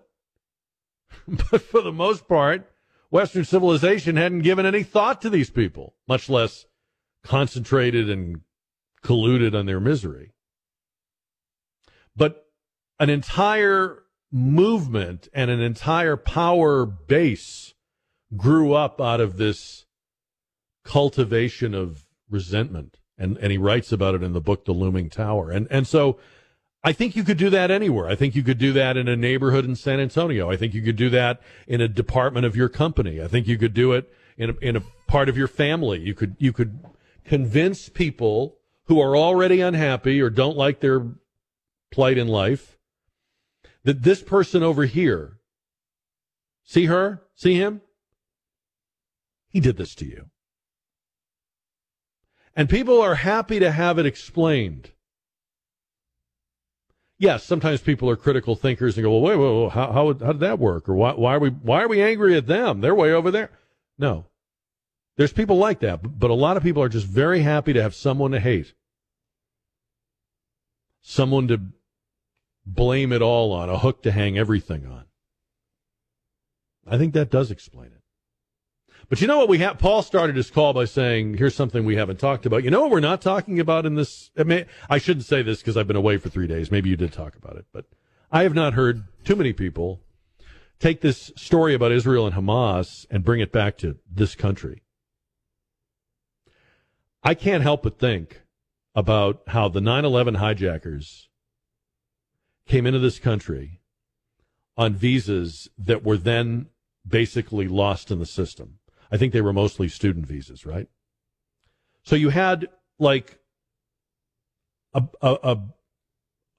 but for the most part, Western civilization hadn't given any thought to these people, much less concentrated and colluded on their misery. But an entire movement and an entire power base grew up out of this cultivation of resentment. And, and he writes about it in the book, The Looming Tower. And, and so I think you could do that anywhere. I think you could do that in a neighborhood in San Antonio. I think you could do that in a department of your company. I think you could do it in a, in a part of your family. You could, you could convince people who are already unhappy or don't like their plight in life that this person over here, see her, see him, he did this to you. And people are happy to have it explained. Yes, sometimes people are critical thinkers and go, well, wait, wait, wait how, how, how did that work? Or why, why, are we, why are we angry at them? They're way over there. No. There's people like that, but a lot of people are just very happy to have someone to hate. Someone to blame it all on, a hook to hang everything on. I think that does explain it. But you know what we have? Paul started his call by saying, here's something we haven't talked about. You know what we're not talking about in this? I, mean, I shouldn't say this because I've been away for three days. Maybe you did talk about it, but I have not heard too many people take this story about Israel and Hamas and bring it back to this country. I can't help but think about how the 9 11 hijackers came into this country on visas that were then basically lost in the system. I think they were mostly student visas, right? So you had like a, a, a,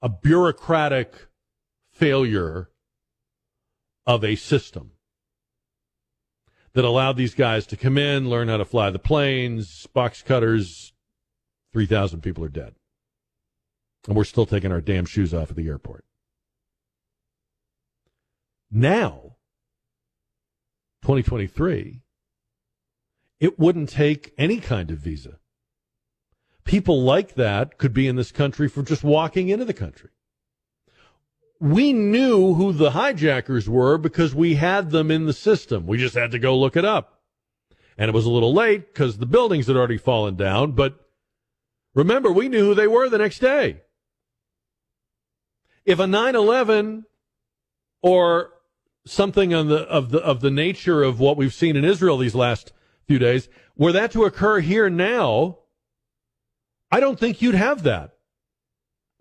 a bureaucratic failure of a system that allowed these guys to come in, learn how to fly the planes, box cutters. 3,000 people are dead. And we're still taking our damn shoes off at the airport. Now, 2023, it wouldn't take any kind of visa. People like that could be in this country for just walking into the country. We knew who the hijackers were because we had them in the system. We just had to go look it up. And it was a little late because the buildings had already fallen down, but remember, we knew who they were the next day. If a 9-11 or something on the, of the, of the nature of what we've seen in Israel these last few days. Were that to occur here now, I don't think you'd have that.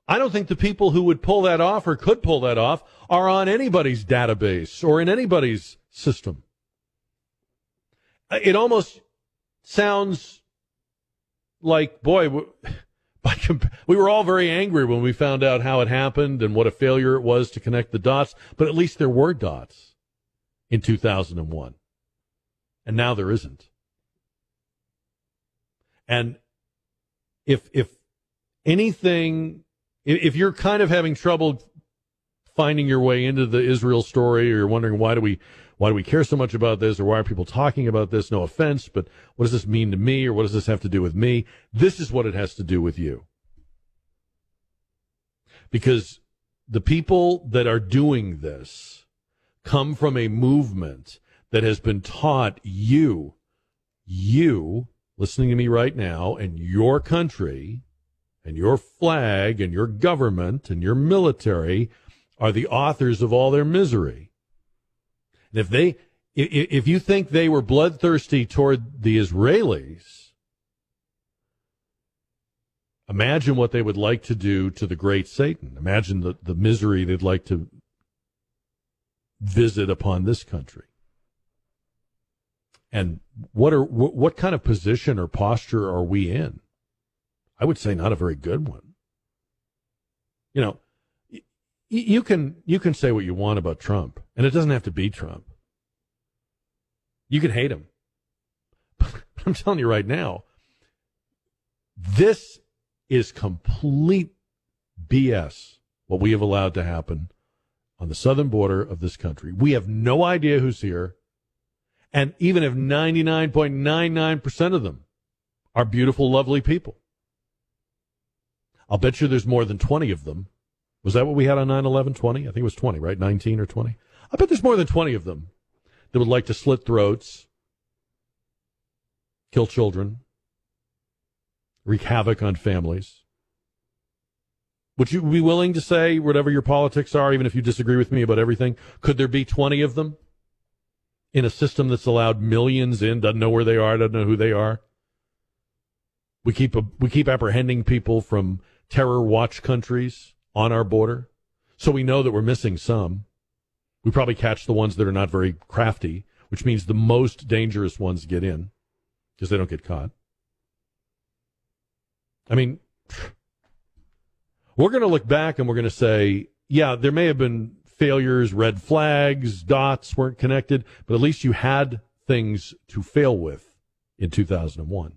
I don't think the people who would pull that off or could pull that off are on anybody's database or in anybody's system. It almost sounds like, boy, we were all very angry when we found out how it happened and what a failure it was to connect the dots, but at least there were dots in 2001. And now there isn't. And if if anything, if you're kind of having trouble finding your way into the Israel story, or you're wondering why do we why do we care so much about this, or why are people talking about this? No offense, but what does this mean to me, or what does this have to do with me? This is what it has to do with you, because the people that are doing this come from a movement that has been taught you, you listening to me right now and your country and your flag and your government and your military are the authors of all their misery. If they, if you think they were bloodthirsty toward the Israelis, imagine what they would like to do to the great Satan. Imagine the, the misery they'd like to visit upon this country. And what are what kind of position or posture are we in? I would say not a very good one. You know, you can you can say what you want about Trump, and it doesn't have to be Trump. You can hate him. But I'm telling you right now, this is complete BS what we have allowed to happen on the southern border of this country. We have no idea who's here. And even if 99.99% of them are beautiful, lovely people, I'll bet you there's more than 20 of them. Was that what we had on 9 11? 20? I think it was 20, right? 19 or 20? I bet there's more than 20 of them that would like to slit throats, kill children, wreak havoc on families. Would you be willing to say, whatever your politics are, even if you disagree with me about everything, could there be 20 of them? in a system that's allowed millions in, doesn't know where they are, doesn't know who they are. We keep a, we keep apprehending people from terror watch countries on our border, so we know that we're missing some. We probably catch the ones that are not very crafty, which means the most dangerous ones get in because they don't get caught. I mean, we're going to look back and we're going to say, yeah, there may have been failures, red flags, dots weren't connected, but at least you had things to fail with in 2001.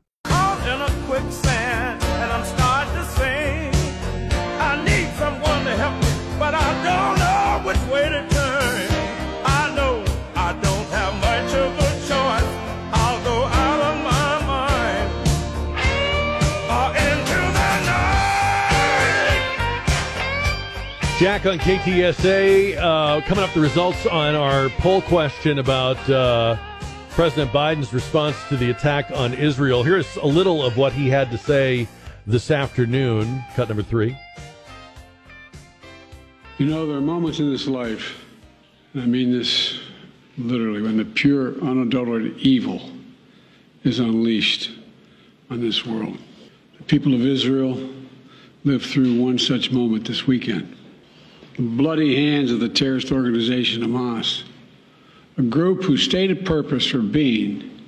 Jack on KTSA. Uh, coming up, the results on our poll question about uh, President Biden's response to the attack on Israel. Here's a little of what he had to say this afternoon. Cut number three. You know, there are moments in this life, and I mean this literally, when the pure, unadulterated evil is unleashed on this world. The people of Israel lived through one such moment this weekend bloody hands of the terrorist organization Hamas, a group whose stated purpose for being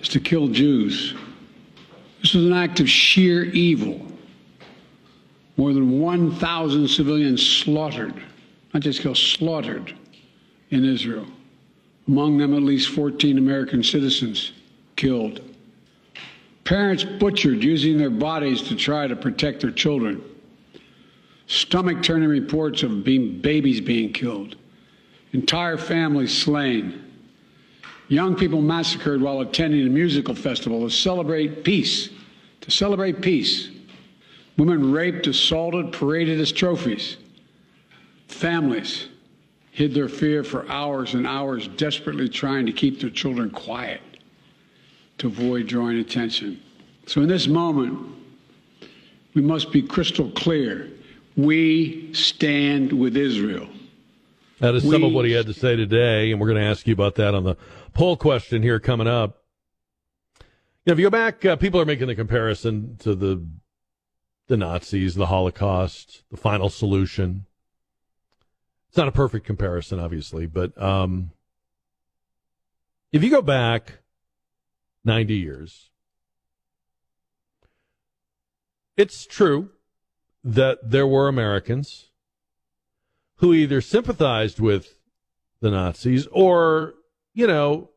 is to kill Jews. This was an act of sheer evil. More than 1,000 civilians slaughtered, not just killed, slaughtered in Israel. Among them, at least 14 American citizens killed. Parents butchered using their bodies to try to protect their children stomach turning reports of being, babies being killed, entire families slain, young people massacred while attending a musical festival to celebrate peace, to celebrate peace, women raped, assaulted, paraded as trophies, families hid their fear for hours and hours, desperately trying to keep their children quiet to avoid drawing attention. So, in this moment, we must be crystal clear we stand with Israel. That is we, some of what he had to say today, and we're going to ask you about that on the poll question here coming up. You know, if you go back, uh, people are making the comparison to the the Nazis, the Holocaust, the final solution. It's not a perfect comparison, obviously, but um, if you go back 90 years, it's true that there were Americans who either sympathized with the Nazis or, you know,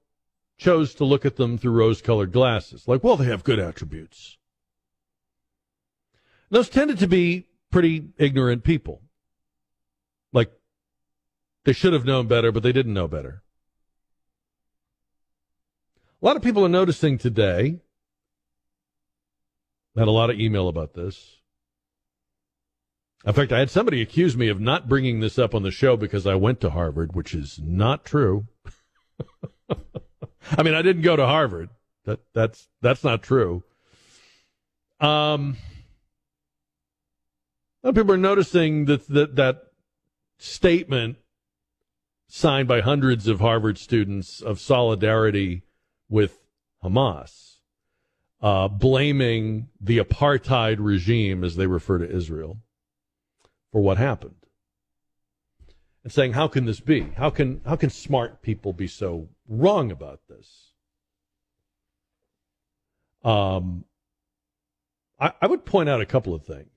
chose to look at them through rose colored glasses. Like, well, they have good attributes. Those tended to be pretty ignorant people. Like, they should have known better, but they didn't know better. A lot of people are noticing today, I had a lot of email about this, in fact, I had somebody accuse me of not bringing this up on the show because I went to Harvard, which is not true. I mean, I didn't go to Harvard. That that's that's not true. Um, people are noticing that that, that statement signed by hundreds of Harvard students of solidarity with Hamas, uh, blaming the apartheid regime, as they refer to Israel, for what happened. And saying, how can this be? How can, how can smart people be so wrong about this? Um, I, I would point out a couple of things.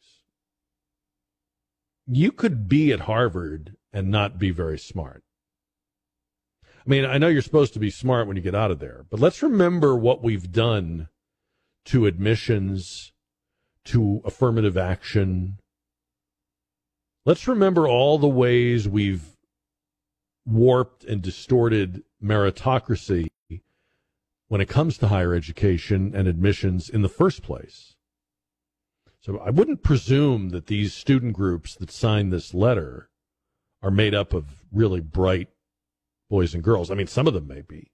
You could be at Harvard and not be very smart. I mean, I know you're supposed to be smart when you get out of there, but let's remember what we've done to admissions, to affirmative action. Let's remember all the ways we've warped and distorted meritocracy when it comes to higher education and admissions in the first place. So I wouldn't presume that these student groups that signed this letter are made up of really bright boys and girls. I mean, some of them may be.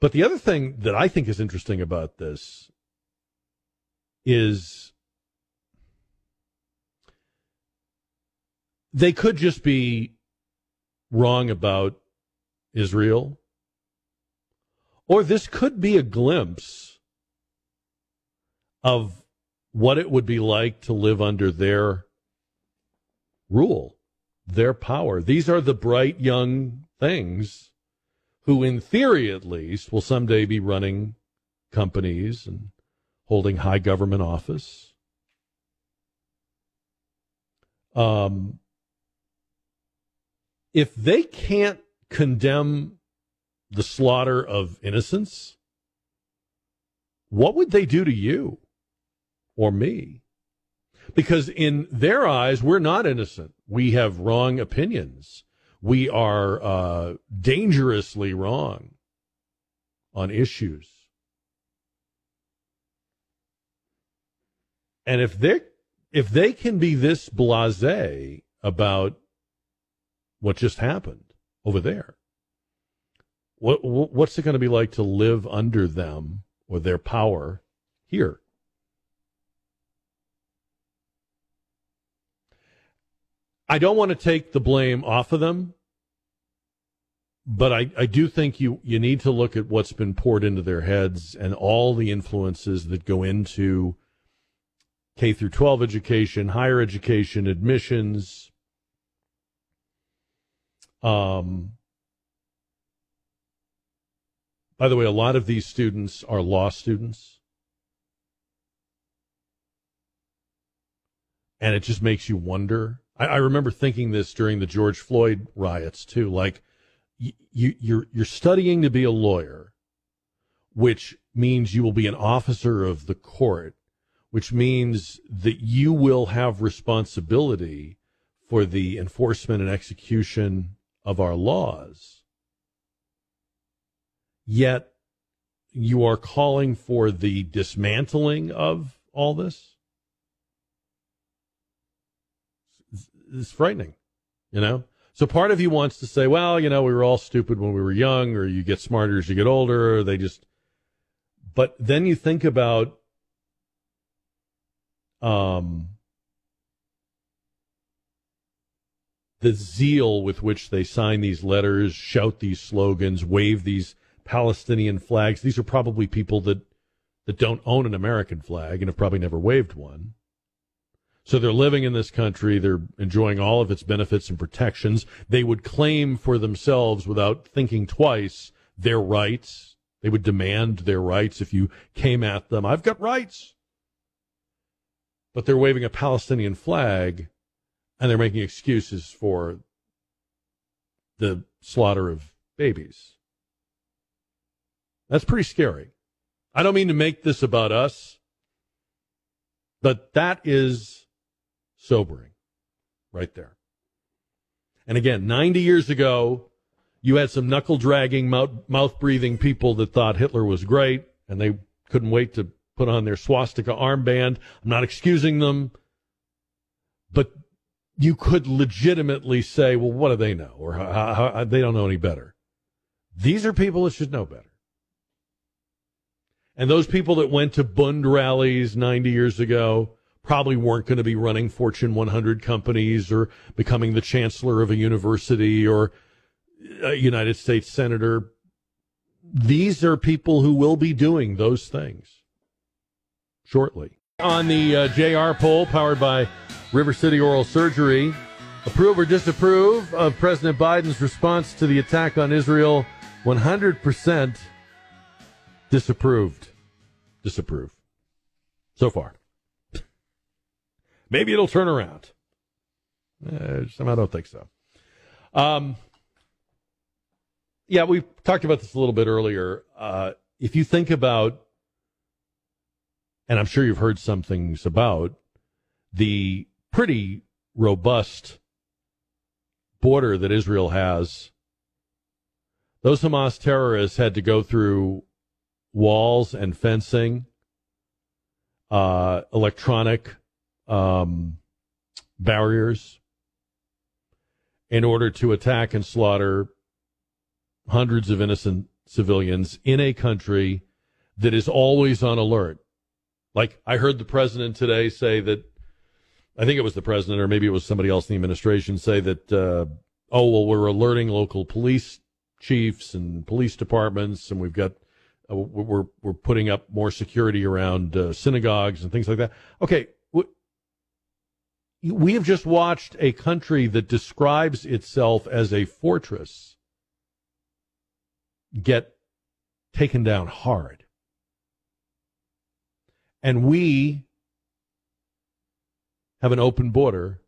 But the other thing that I think is interesting about this is they could just be wrong about Israel, or this could be a glimpse of what it would be like to live under their rule their power. These are the bright young things who, in theory at least, will someday be running companies and holding high government office. Um, if they can't condemn the slaughter of innocents, what would they do to you or me? Because in their eyes, we're not innocent. We have wrong opinions. We are uh, dangerously wrong on issues. And if they if they can be this blasé about what just happened over there, what what's it going to be like to live under them or their power here? I don't want to take the blame off of them, but I, I do think you, you need to look at what's been poured into their heads and all the influences that go into K through 12 education, higher education, admissions. Um, by the way, a lot of these students are law students. And it just makes you wonder I, I remember thinking this during the George Floyd riots too. Like, you, you're you're studying to be a lawyer, which means you will be an officer of the court, which means that you will have responsibility for the enforcement and execution of our laws. Yet you are calling for the dismantling of all this? It's frightening, you know? So part of you wants to say, well, you know, we were all stupid when we were young, or you get smarter as you get older, or they just, but then you think about, um, the zeal with which they sign these letters, shout these slogans, wave these Palestinian flags. These are probably people that, that don't own an American flag and have probably never waved one. So they're living in this country. They're enjoying all of its benefits and protections. They would claim for themselves without thinking twice their rights. They would demand their rights if you came at them. I've got rights. But they're waving a Palestinian flag and they're making excuses for the slaughter of babies. That's pretty scary. I don't mean to make this about us, but that is sobering right there. And again, 90 years ago, you had some knuckle dragging, mouth breathing people that thought Hitler was great and they couldn't wait to put on their swastika armband. I'm not excusing them, but you could legitimately say, well, what do they know? Or how, how, they don't know any better. These are people that should know better. And those people that went to Bund rallies 90 years ago probably weren't going to be running Fortune 100 companies or becoming the chancellor of a university or a United States senator. These are people who will be doing those things shortly. On the uh, JR poll powered by River City Oral Surgery, approve or disapprove of President Biden's response to the attack on Israel? 100% disapproved. Disapprove. So far. Maybe it'll turn around. Uh, I don't think so. Um, yeah, we talked about this a little bit earlier. Uh, if you think about, and I'm sure you've heard some things about, the pretty robust border that Israel has, those Hamas terrorists had to go through walls and fencing, uh, electronic um, barriers in order to attack and slaughter hundreds of innocent civilians in a country that is always on alert. Like I heard the president today say that, I think it was the president or maybe it was somebody else in the administration say that, uh, oh, well, we're alerting local police chiefs and police departments and we've got, uh, we're, we're putting up more security around uh, synagogues and things like that. Okay, we have just watched a country that describes itself as a fortress get taken down hard. And we have an open border.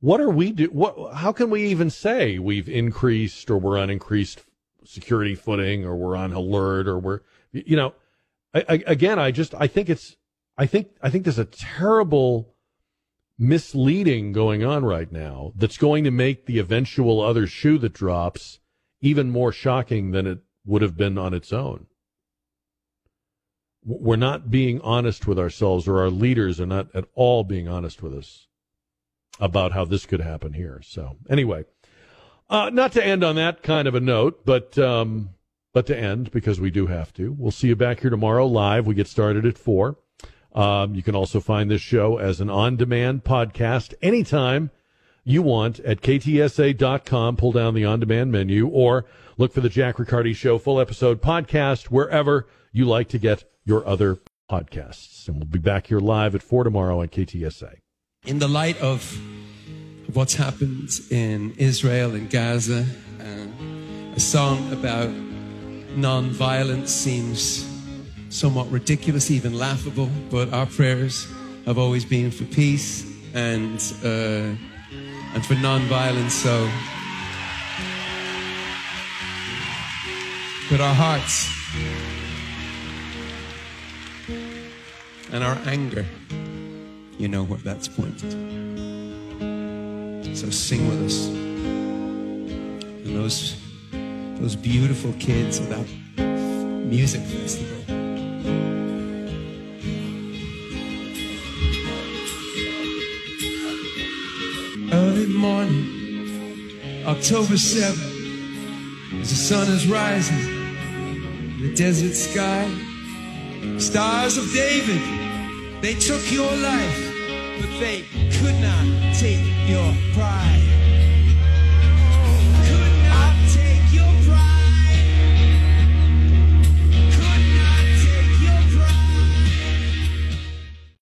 What are we do? What? How can we even say we've increased or we're on increased security footing or we're on alert or we're, you know, I, I, again, I just I think it's I think I think there's a terrible misleading going on right now that's going to make the eventual other shoe that drops even more shocking than it would have been on its own. We're not being honest with ourselves, or our leaders are not at all being honest with us about how this could happen here. So, anyway, uh, not to end on that kind of a note, but um, but to end because we do have to. We'll see you back here tomorrow live. We get started at four. Um, you can also find this show as an on demand podcast anytime you want at ktsa.com. Pull down the on demand menu or look for the Jack Riccardi Show full episode podcast wherever you like to get your other podcasts. And we'll be back here live at 4 tomorrow on KTSA. In the light of what's happened in Israel and Gaza, uh, a song about non-violence seems somewhat ridiculous, even laughable, but our prayers have always been for peace and uh, and for non-violence. So, but our hearts and our anger, you know where that's pointed. So sing with us. And those those beautiful kids at that music festival. Early morning, October 7th, as the sun is rising in the desert sky, stars of David, they took your life, but they could not take your pride.